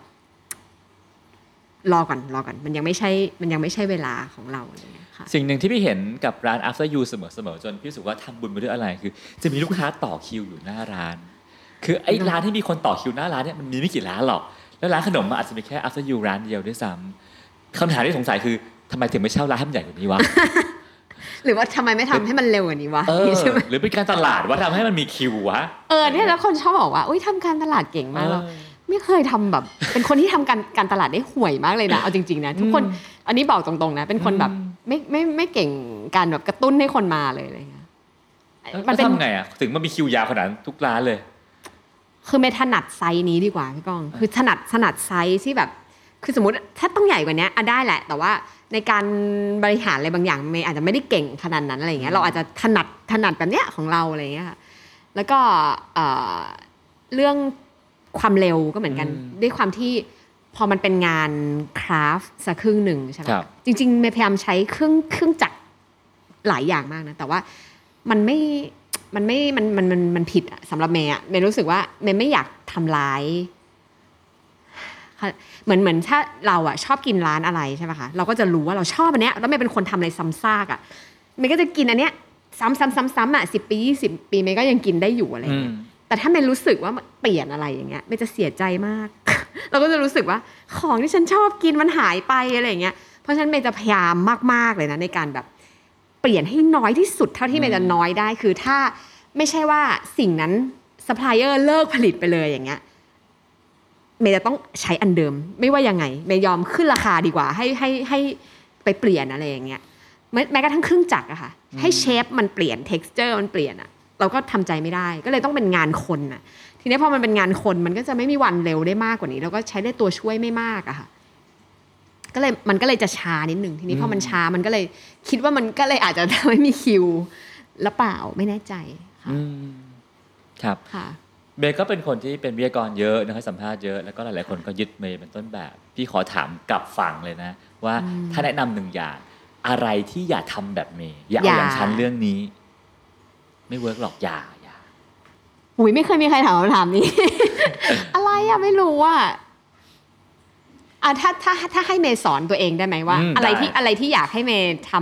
รอก่อนรอก่อนมันยังไม่ใช่มันยังไม่ใช่เวลาของเราอะไรเงี้ยค่ะสิ่งหนึ่งที่พี่เห็นกับร้าน after you เสมอๆจนพี่รู้สึกว่าทำบุญไปด้วยอะไรคือ จะมีลูกค้าต่อคิวอยู่หน้าร้าน คือไอ้ร้านที่มีคนต่อคิวหน้าร้านเนี่ยมันมีไม่กี่ร้านหรอก แล้วร้านขนมมันอาจจะมีแค่ after you ร้านเดียวด้วยซ้ำคำถามที่สงสัยคือทำไมถึงไม่เช่าร้านให้มันใหญ่กว่านี้วะหรือว่าทำไมไม่ทำให้มันเร็วกว่านี้วะเออใช่ไหมหรือเป็นการตลาดว่าทำให้มันมีคิววะ เออเนี่ยแล้วคนชอบบอกว่าอุ้ยทำการตลาดเก่งมากเราเออ ไม่เคยทำแบบ เป็นคนที่ทำการการตลาดได้ห่วยมากเลยนะเอาจริงๆนะทุกคนอันนี้บอกตรงๆนะ เป็นคนแบบอืมไม่ไม่ไม่เก่งการแบบกระตุ้นให้คนมาเลยอะไรเงี้ยแล้วมันเป็นทำไงอะถึงมันมีคิวยาวขนาดนั้นทุกร้านเลย คือไม่ถนัดไซส์นี้ดีกว่าพี่ก้อง คือถนัดถนัดไซส์ที่แบบ คือสมมติถ้าต้องใหญ่กว่านี้อะได้แหละ แต่ว่าในการบริหารอะไรบางอย่างเมย์อาจจะไม่ได้เก่งขนาดนั้นอะไรเงี้ยเราอาจจะถนัดถนัดแบบเนี้ยของเราอะไรเงี้ยค่ะแล้วก็เอ่อเรื่อง ความเร็วก็เหมือนกันอืมด้วยความที่พอมันเป็นงาน craft สักครึ่งหนึ่งใช่ไหมครับจริงๆเมย์พยายามใช้เครื่องเครื่องจักรหลายอย่างมากนะ แต่ว่ามันไม่มันไม่มันมันมันมันผิดอะสำหรับเมย์อะเมย์รู้สึกว่าเมย์ไม่อยากทำร้ายเหมือนเหมือนถ้าเราอะชอบกินร้านอะไรใช่ไหมคะเราก็จะรู้ว่าเราชอบอันเนี้ยแล้วเมย์เป็นคนทำอะไรซ้ำซากอะเมย์ก็จะกินอันเนี้ยซ้ำซ้ำซ้ำซ้ำอะสิบปียี่สิบปีเมย์ก็ยังกินได้อยู่อะไรอืเงี้มย แต่ถ้าเมย์รู้สึกว่ามันเปลี่ยนอะไรอย่างเงี้ยเมย์จะเสียใจมาก เราก็จะรู้สึกว่าของที่ฉันชอบกินมันหายไปอะไรอย่างเงี้ยเพราะฉะนั้นเมย์จะพยายามมากๆเลยนะในการแบบเปลี่ยนให้น้อยที่สุดเท่าที่เมย์จะน้อยได้คือถ้าไม่ใช่ว่าสิ่งนั้นซัพพลายเออร์เลิกผลิตไปเลยอย่างเงี้ยเมย์จะต้องใช้อันเดิม ไม่ว่ายังไงเมย์ยอมขึ้นราคาดีกว่า ให้ให้ให้ไปเปลี่ยนอะไรอย่างเงี้ยแม้แม้กระทั่งเครื่องจักรอะค่ะ ให้ shape มันเปลี่ยน t e x t อร์มันเปลี่ยนอะ เราก็ทำใจไม่ได้ ก็เลยต้องเป็นงานคนอะทีนี้พอมันเป็นงานคนมันก็จะไม่มีวันเร็วได้มากกว่านี้ แล้วก็ใช้ได้ตัวช่วยไม่มากอะค่ะ ก็เลยมันก็เลยจะช้านิดหนึ่งทีนี้พอมันช้ามันก็เลยคิดว่ามันก็เลยอาจจะทำให้มีคิวหรือเปล่าไม่แน่ใจค่ะอืมครับค่ะเมย์ก็เป็นคนที่เป็นวิทยากรเยอะนะให้สัมภาษณ์เยอะแล้วก็หลาย ๆ คนก็ยึดเมย์เป็นต้นแบบ พี่ขอถามกลับฝั่งเลยนะ ว่าอืมถ้าแนะนำหนึ่งอย่าง อะไรที่อย่าทำแบบเมย์อย่าเอาอย่าอย่างฉันเรื่องนี้ ไม่ work หรอกอย่าอย่าหุยไม่เคยมีใครถามคำถามนี้ อะไรอะไม่รู้อะอะถ้าถ้าถ้าให้เมย์สอนตัวเองได้ไหมว่า อืมอะไรได้ ที่อะไรที่อยากให้เมย์ท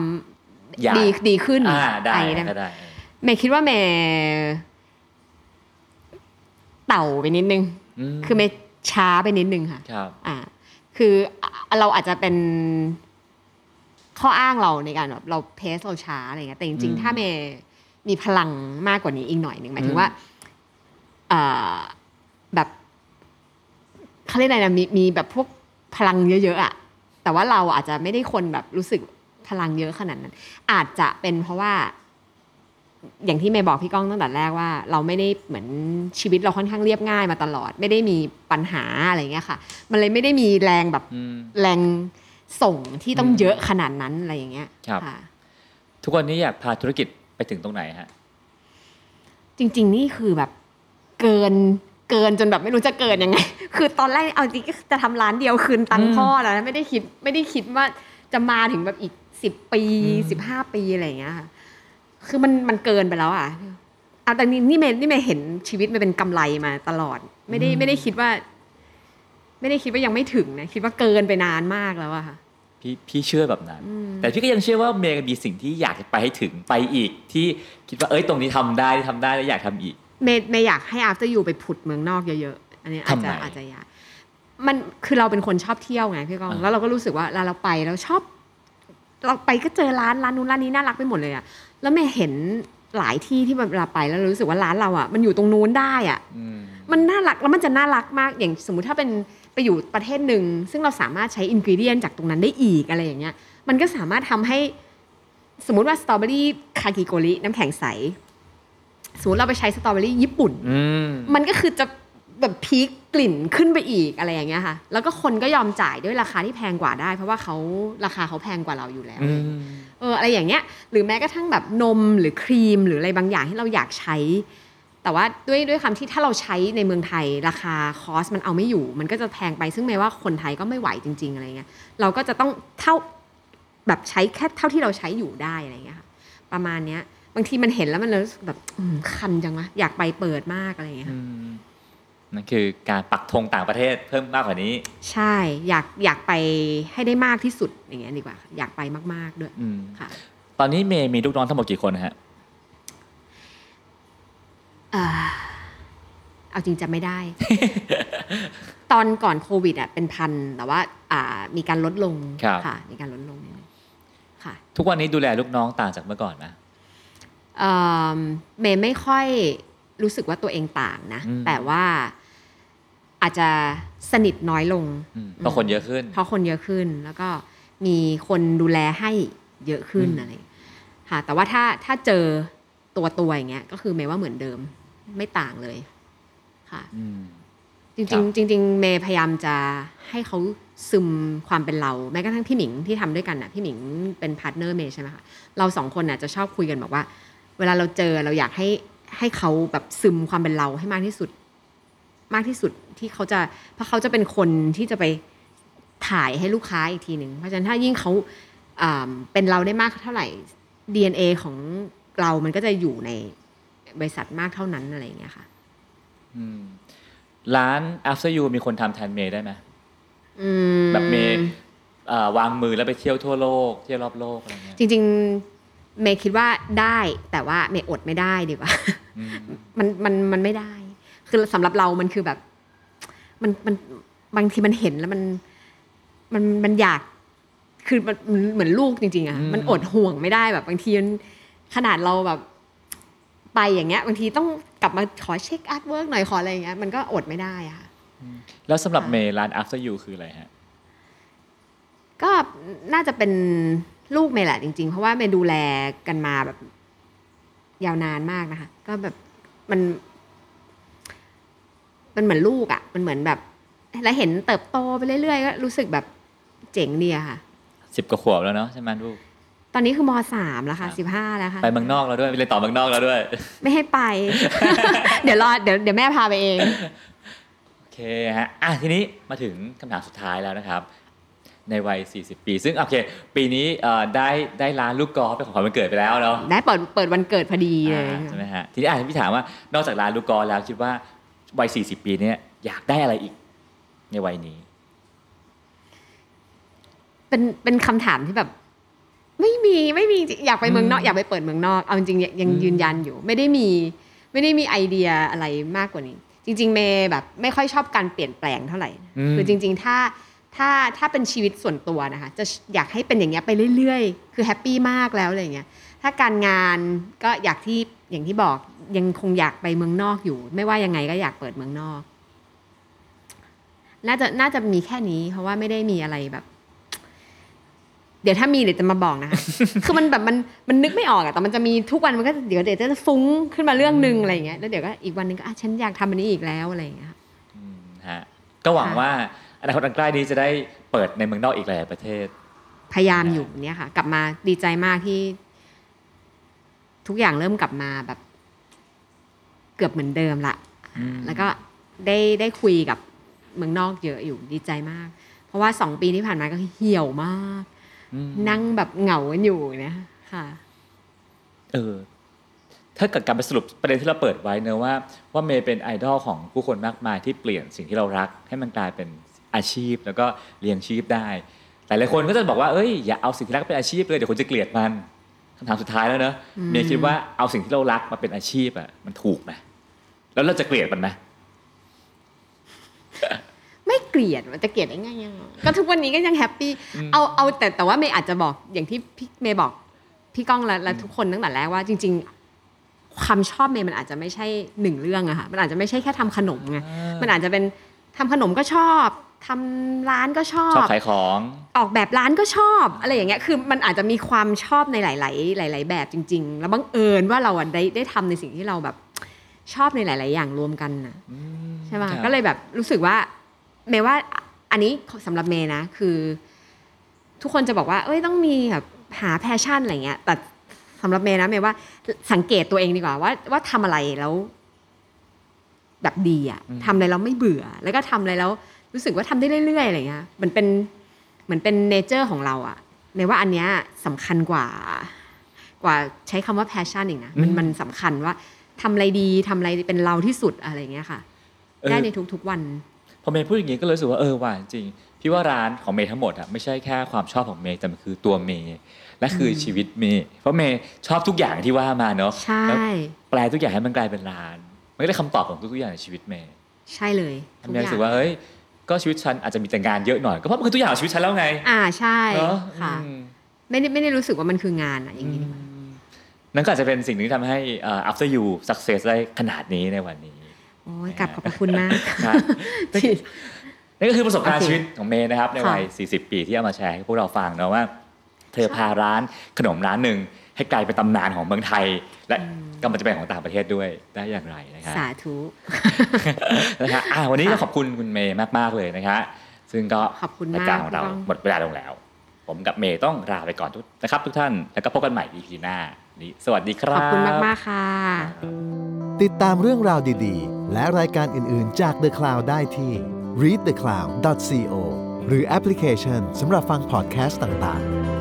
อย่าำดีดีขึ้นอ่าได้อะไรได้ไหมก็ได้ เมย์คิดว่าเมย์เต่าไปนิดนึง มคือเมย์ช้าไปนิดนึงค่ะ ครับ อ่าคืออะเราอาจจะเป็นข้ออ้างเราในการแบบเราเพสเราช้าอะไรเงี้ยแต่จริงอืม ๆ ถ้าเมย์ มีพลังมากกว่านี้อีกหน่อยหนึ่งหมายถึอืงมว่าอ่าแบบเขาเรียกอะไรนะมีมีแบบพวกพลังเยอะๆอะแต่ว่าเราอาจจะไม่ได้คนแบบรู้สึกพลังเยอะขนาดนั้น อาจจะเป็นเพราะว่า อย่างที่เมย์บอกพี่ก้องตั้งแต่แรกว่า เราไม่ได้เหมือนชีวิตเราค่อนข้างเรียบง่ายมาตลอด ไม่ได้มีปัญหาอะไรเงี้ยค่ะ มันเลยไม่ได้มีแรงแบบอืมแรงส่งที่ต้องอืมเยอะขนาดนั้นอะไรอย่างเงี้ยครับค่ะทุกวันนี้อยากพาธุรกิจ ไปถึงตรงไหนฮะ จริง ๆ นี่คือแบบเกินเกินจนแบบไม่รู้จะเกินยังไง คือตอนแรกเอาจริงก็จะทำร้านเดียวคืนตังอืค์มพ่อแล้วนะไม่ได้คิดไม่ได้คิดว่าจะมาถึงแบบอีกสิบปีอืมสิบห้าปีอะไรอย่างเงี้ยค่ะ คือมันมันเกินไปแล้วอะเอาแต่นี่นี่เมย์นี่เมย์เห็นชีวิตมันเป็นกำไรมาตลอด ไม่ได้ไม่ได้คิดว่า ไม่ได้คิดว่ายังไม่ถึงนะคิดว่าเกินไปนานมากแล้วอะค่ะ พี่พี่เชื่อแบบนั้นอืมแต่พี่ก็ยังเชื่อว่าเมย์มีสิ่งที่อยากจะไปให้ถึงไปอีก ที่คิดว่าเอ้ยตรงนี้ทำได้ทำได้แล้วอยากทำอีก เมย์เมย์อยากให้ after you ไปผุดเมืองนอกเยอะๆอันนี้อาจจะทำไมอาจจะยากมันคือเราเป็นคนชอบเที่ยวไงพี่กองอ่าแล้วเราก็รู้สึกว่าเวลาเราไปเราชอบ เราไปก็เจอร้านร้านนู้นร้านนี้น่ารักไปหมดเลยอะแล้วเมย์เห็นหลายที่ที่เวลาไปแล้วรู้สึกว่าร้านเราอะมันอยู่ตรงนู้นได้อะอืมมันน่ารักแล้วมันจะน่ารักมากอย่างสมมุติถ้าเป็น ไปอยู่ประเทศหนึ่ง ซึ่งเราสามารถใช้อินกิเดียนจากตรงนั้นได้อีกอะไรอย่างเงี้ยมันก็สามารถทำให้สมมุติว่าสตรอเบอรี่คากิโกริน้ำแข็งใสสมมติเราไปใช้สตรอเบอรี่ญี่ปุ่นอืมมันก็คือจะแบบพีคกลิ่นขึ้นไปอีกอะไรอย่างเงี้ยค่ะ แล้วก็คนก็ยอมจ่ายด้วยราคาที่แพงกว่าได้ เพราะว่าเขาราคาเขาแพงกว่าเราอยู่แล้วอืมเอออะไรอย่างเงี้ย หรือแม้กระทั่งแบบนมหรือครีมหรืออะไรบางอย่างที่เราอยากใช้ แต่ว่าด้วยด้วยคำที่ถ้าเราใช้ในเมืองไทยราคาคอสมันเอาไม่อยู่ มันก็จะแพงไปซึ่งแม้ว่าคนไทยก็ไม่ไหวจริง ๆอะไรเงี้ยเราก็จะต้องเท่าแบบใช้แค่เท่าที่เราใช้อยู่ได้อะไรเงี้ยค่ะประมาณเนี้ย บางทีมันเห็นแล้วมันรู้สึกแบบอืมคันจังวะอยากไปเปิดมากอะไรเงี้ยอืมนั่นคือการปักธงต่างประเทศเพิ่มมากกว่านี้ ใช่อยากอยากไปให้ได้มากที่สุดอย่างเงี้ยดีกว่าค่ะอยากไปมากๆด้วยอืมค่ะ ตอนนี้เมย์มีลูกน้องทั้งหมดกี่คนนะฮะ เอ่อเอาจริงจำไม่ได้ ตอนก่อนโควิดอะเป็นพันแต่ว่า อ่ามีการลดลงครับค่ะ มีการลดลงนิดนึงค่ะ ทุกวันนี้ดูแลลูกน้องต่างจากเมื่อก่อนไหมเอิ่มเมย์ไม่ค่อยรู้สึกว่าตัวเองต่างนะอืมแต่ว่าอาจจะสนิทน้อยลงอืมเพราะคนเยอะขึ้น เพราะคนเยอะขึ้น แล้วก็มีคนดูแลให้เยอะขึ้นอืมอะไรค่ะ แต่ว่าถ้าถ้าเจอ ตัวตัวอย่างเงี้ยก็คือเมย์ว่าเหมือนเดิมไม่ต่างเลยค่ะอืมครัริงๆจริงๆเมย์พยายามจะให้เขาซึมความเป็นเราแม้กระทั่งพี่หมิงที่ทำด้วยกันน่ะพี่หมิงเป็น partner เมย์ใช่ไหมคะเราสองคนน่ะจะชอบคุยกันบอกว่า เวลาเราเจอเราอยากให้ให้เขาแบบซึมความเป็นเราให้มากที่สุด มากที่สุดที่เขาจะเพราะเขาจะเป็นคนที่จะไปถ่ายให้ลูกค้าอีกทีหนึ่งเพราะฉะนั้นถ้ายิ่งเขาอ่าเป็นเราได้มากเท่าไหร่ DNA ของ เรามันก็จะอยู่ในบริษัทมากเท่านั้นอะไรอย่างเงี้ยค่ะอืมร้าน after you มีคนทำแทนเมย์ได้ไหมอืมแบบเมย์เอ่อวางมือแล้วไปเที่ยวทั่วโลก เที่ยวรอบโลกอะไรเงี้ยจริง ๆ เมย์คิดว่าได้แต่ว่าเมย์อดไม่ได้ดีกว่าอืมมันมันมันไม่ได้ คือสำหรับเรามันคือแบบ มันมันบางทีมันเห็นแล้วมันมันมันอยาก คือมันมันเหมือนลูกจริงๆอะมันอดห่วงไม่ได้แบบบางทีมัน ขนาดเราแบบไปอย่างเงี้ยบางทีต้องกลับมาขอเช็ค artwork หน่อยขออะไรอย่างเงี้ยมันก็อดไม่ได้อะค่ะแล้วสำหรับค่ะเมย์ร้าน after you คืออะไรฮะ ก็น่าจะเป็นลูกเมย์แหละจริง ๆ เพราะว่าเมย์ดูแลกันมาแบบ ยาวนานมากนะคะ ก็แบบมันมันเหมือนลูกอะ่ะ มันเหมือนแบบ แล้วเห็นเติบโตไปเรื่อยๆก็รู้สึกแบบเจ๋งดีอะค่ะสิบกว่าขวบแล้วเนาะใช่ไหมลูกต อนนี้คือมสามแล้วค่ะครับสิบห้าแล้วค่ะไปเมืองนอกแล้วด้วยไปเรียนต่อเมืองนอกแล้วด้วย ไม่ให้ไป เดี๋ยวรอเดี๋ยวเดี๋ยวแม่พาไปเองโอเคฮะอะทีนี้มาถึงคำถามสุดท้ายแล้วนะครับ ในวัย 40 ปี ซึ่งโอเค ปีนี้เอ่อได้ได้ร้านลูกกอล์ฟเป็นของขวัญวันเกิดไปแล้วเนาะได้เปิดเปิดวันเกิดพอดีเลยอ่าใช่ไหมฮะทีนี้อะพี่ถามว่านอกจากร้านลูกกอล์ฟแล้วคิดว่าวัย 40 ปีเนี้ยอยากได้อะไรอีกในวัยนี้ เป็นเป็นคำถามที่แบบ ไม่มีไม่มีจริงอยากไปเมืองนอกอืมอยากไปเปิดเมืองนอกเอาจริงๆยังยังอืมยืนยันอยู่ ไม่ได้มีไม่ได้มีไอเดียอะไรมากกว่านี้ จริง ๆ เมย์แบบไม่ค่อยชอบการเปลี่ยนแปลงเท่าไหร่มคือจริง ๆ ถ้าถ้าถ้าเป็นชีวิตส่วนตัวนะคะจะอยากให้เป็นอย่างเงี้ยไปเรื่อยๆ คือแฮปปี้มากแล้วอะไรอย่างเงี้ยถ้าการงานก็อยากที่อย่างที่บอกยังคงอยากไปเมืองนอกอยู่ ไม่ว่ายังไงก็อยากเปิดเมืองนอก น่าจะน่าจะมีแค่นี้ เพราะว่าไม่ได้มีอะไรแบบ เดี๋ยวถ้ามีเดี๋ยวจะมาบอกนะคะ คือมันแบบมันมันนึกไม่ออกอะแต่มันจะมีทุกวันมันก็เดี๋ยวเดี๋ยวจะฟุ้งขึ้นมาเรื่องหนึ่งอะไรอย่างเงี้ย แล้วเดี๋ยวก็อีกวันหนึงก็อะฉันอยากทำอันนี้อีกแล้วอะไรอย่างเงี้ยค่ะอืมฮะ ก็หวังค่ะว่าอนาคตอันใกล้นี้จะได้เปิดในเมืองนอกอีกหลายประเทศ พยายามอยู่เนี่ยค่ะ กลับมาดีใจมากที่ ทุกอย่างเริ่มกลับมาแบบ เกือบเหมือนเดิมละอืมแล้วก็ได้ได้คุยกับเมืองนอกเยอะอยู่ดีใจมาก เพราะว่าสองปีที่ผ่านมาก็เหี่ยวมากอืม นั่งแบบเหงากันอยู่นะค่ะ เออ ถ้าเกิดการไปสรุปประเด็นที่เราเปิดไว้เนอะว่า ว่าเมย์เป็นไอดอลของผู้คนมากมายที่เปลี่ยนสิ่งที่เรารัก ให้มันกลายเป็นอาชีพแล้วก็เลี้ยงชีพได้หลายหลายๆคนก็จะบอกว่าเอ้ยอย่าเอาสิ่งที่รักเป็นอาชีพเลยเดี๋ยวคนจะเกลียดมันคำถามสุดท้ายแล้วเนอะอืมเมย์คิดว่าเอาสิ่งที่เรารักมาเป็นอาชีพอะมันถูกไหมแล้วเราจะเกลียดมันไหม ไม่เกลียดมันจะเกลียดได้ไงยังก็ทุกวันนี้ก็ยัง happy เอาเอาแต่แต่ว่าเมย์อาจจะบอกอย่างที่พี่เมย์บอกพี่ก้องและและทุกคนตั้งแต่แรกว่าจริงความชอบเมย์มันอาจจะไม่ใช่หนึ่งเรื่องอะค่ะมันอาจจะไม่ใช่แค่ทำขนมไงมันอาจจะเป็นทำขนมก็ชอบทำร้านก็ชอชอบบขายของ ออกแบบร้านก็ชอบ อะไรอย่างเงี้ยคือมันอาจจะมีความชอบในหลาย ๆ หลาย ๆ แบบจริง ๆ แล้วบังเอิญว่าเราอะได้ได้ทำในสิ่งที่เราแบบชอบในหลาย ๆ อย่างรวมกันนะใช่ไหมครับก็เลยแบบรู้สึกว่า เมย์ว่าอันนี้สำหรับเมย์นะคือ ทุกคนจะบอกว่า เอ้ยต้องมีแบบหา passion อะไรเงี้ยแต่สำหรับเมย์นะเมย์ว่าสังเกตตัวเองดีกว่าว่าว่าทำอะไรแล้ว แบบดีอะทำอะไรแล้วไม่เบื่อ แล้วก็ทำอะไรแล้ว รู้สึกว่าทำได้เรื่อยๆอะไรเงี้ยเหมือนเป็นเหมือนเป็น nature ของเราอะเมย์ว่าอันเนี้ยสำคัญกว่า กว่าใช้คำว่า passion อีกนะมันอืมมันสำคัญว่าทำอะไรดีทำอะไรเป็นเราที่สุดอะไรเงี้ยค่ะเออได้ในทุกๆวันพ อเมย์พูดอย่างนี้ก็เลยรู้สึกว่าเออว่าจริงพี่ว่าร้านของเมย์ทั้งหมดอะไม่ใช่แค่ความชอบของเมย์แต่มันคือตัวเมย์และคืออมชีวิตเมย์เพราะเมย์ชอบทุกอย่างที่ว่ามาเนาะใช่แล้วแปลทุกอย่างให้มันกลายเป็นร้านมันก็ได้คำตอบของทุกๆอย่างในชีวิตเมย์ใช่เลยทุกเมย์อย่ารู้สึงกว่าเฮ้ยก็ชีวิตฉันอาจจะมีแต่งานเยอะหน่อยก็เพราะมันคือทุกอย่างของชีวิตฉันแล้วไง อ่าใช่เนาะค่ะอืมไม่ได้ไม่ได้รู้สึกว่ามันคืองานอะอย่างนี้ดีกว่านั่นก็อาจจะเป็นสิ่งหนึ่งที่ทำให้เอ่อ after you success ได้ขนาดนี้ในวันนี้ โอ้ยกลับขอบพระคุณมากครับที่นั่นก็คือประสบการณ์โอเคชีวิตของเมย์นะครับ ในวัยค่ะ40 ปีที่เอามาแชร์ให้พวกเราฟังเนาะว่า เธอพาร้านขนมร้านหนึ่งให้กลายเป็นตำนานของเมืองไทย และกำลังจะเป็นของต่างประเทศด้วยได้อย่างไรนะครับสาธุนะครับอะวันนี้ก็ขอบคุณคุณเมย์มากๆเลยนะครับซึ่งก็ขอบคุณมากรายการของเราพี่ก้องหมดเวลาลงแล้ว ผมกับเมย์ต้องลาไปก่อนทุกนะครับ ทุกท่านแล้วก็พบกันใหม่ EP หน้า นี้สวัสดีครัขบอบคุณมาก ๆ ค่ะ ติดตามเรื่องราวดีๆ และรายการอื่น ๆ จาก The Cloud ได้ที่ readthecloud.co หรือแอปพลิเคชันสำหรับฟังพอดแคสต์ต่าง ๆ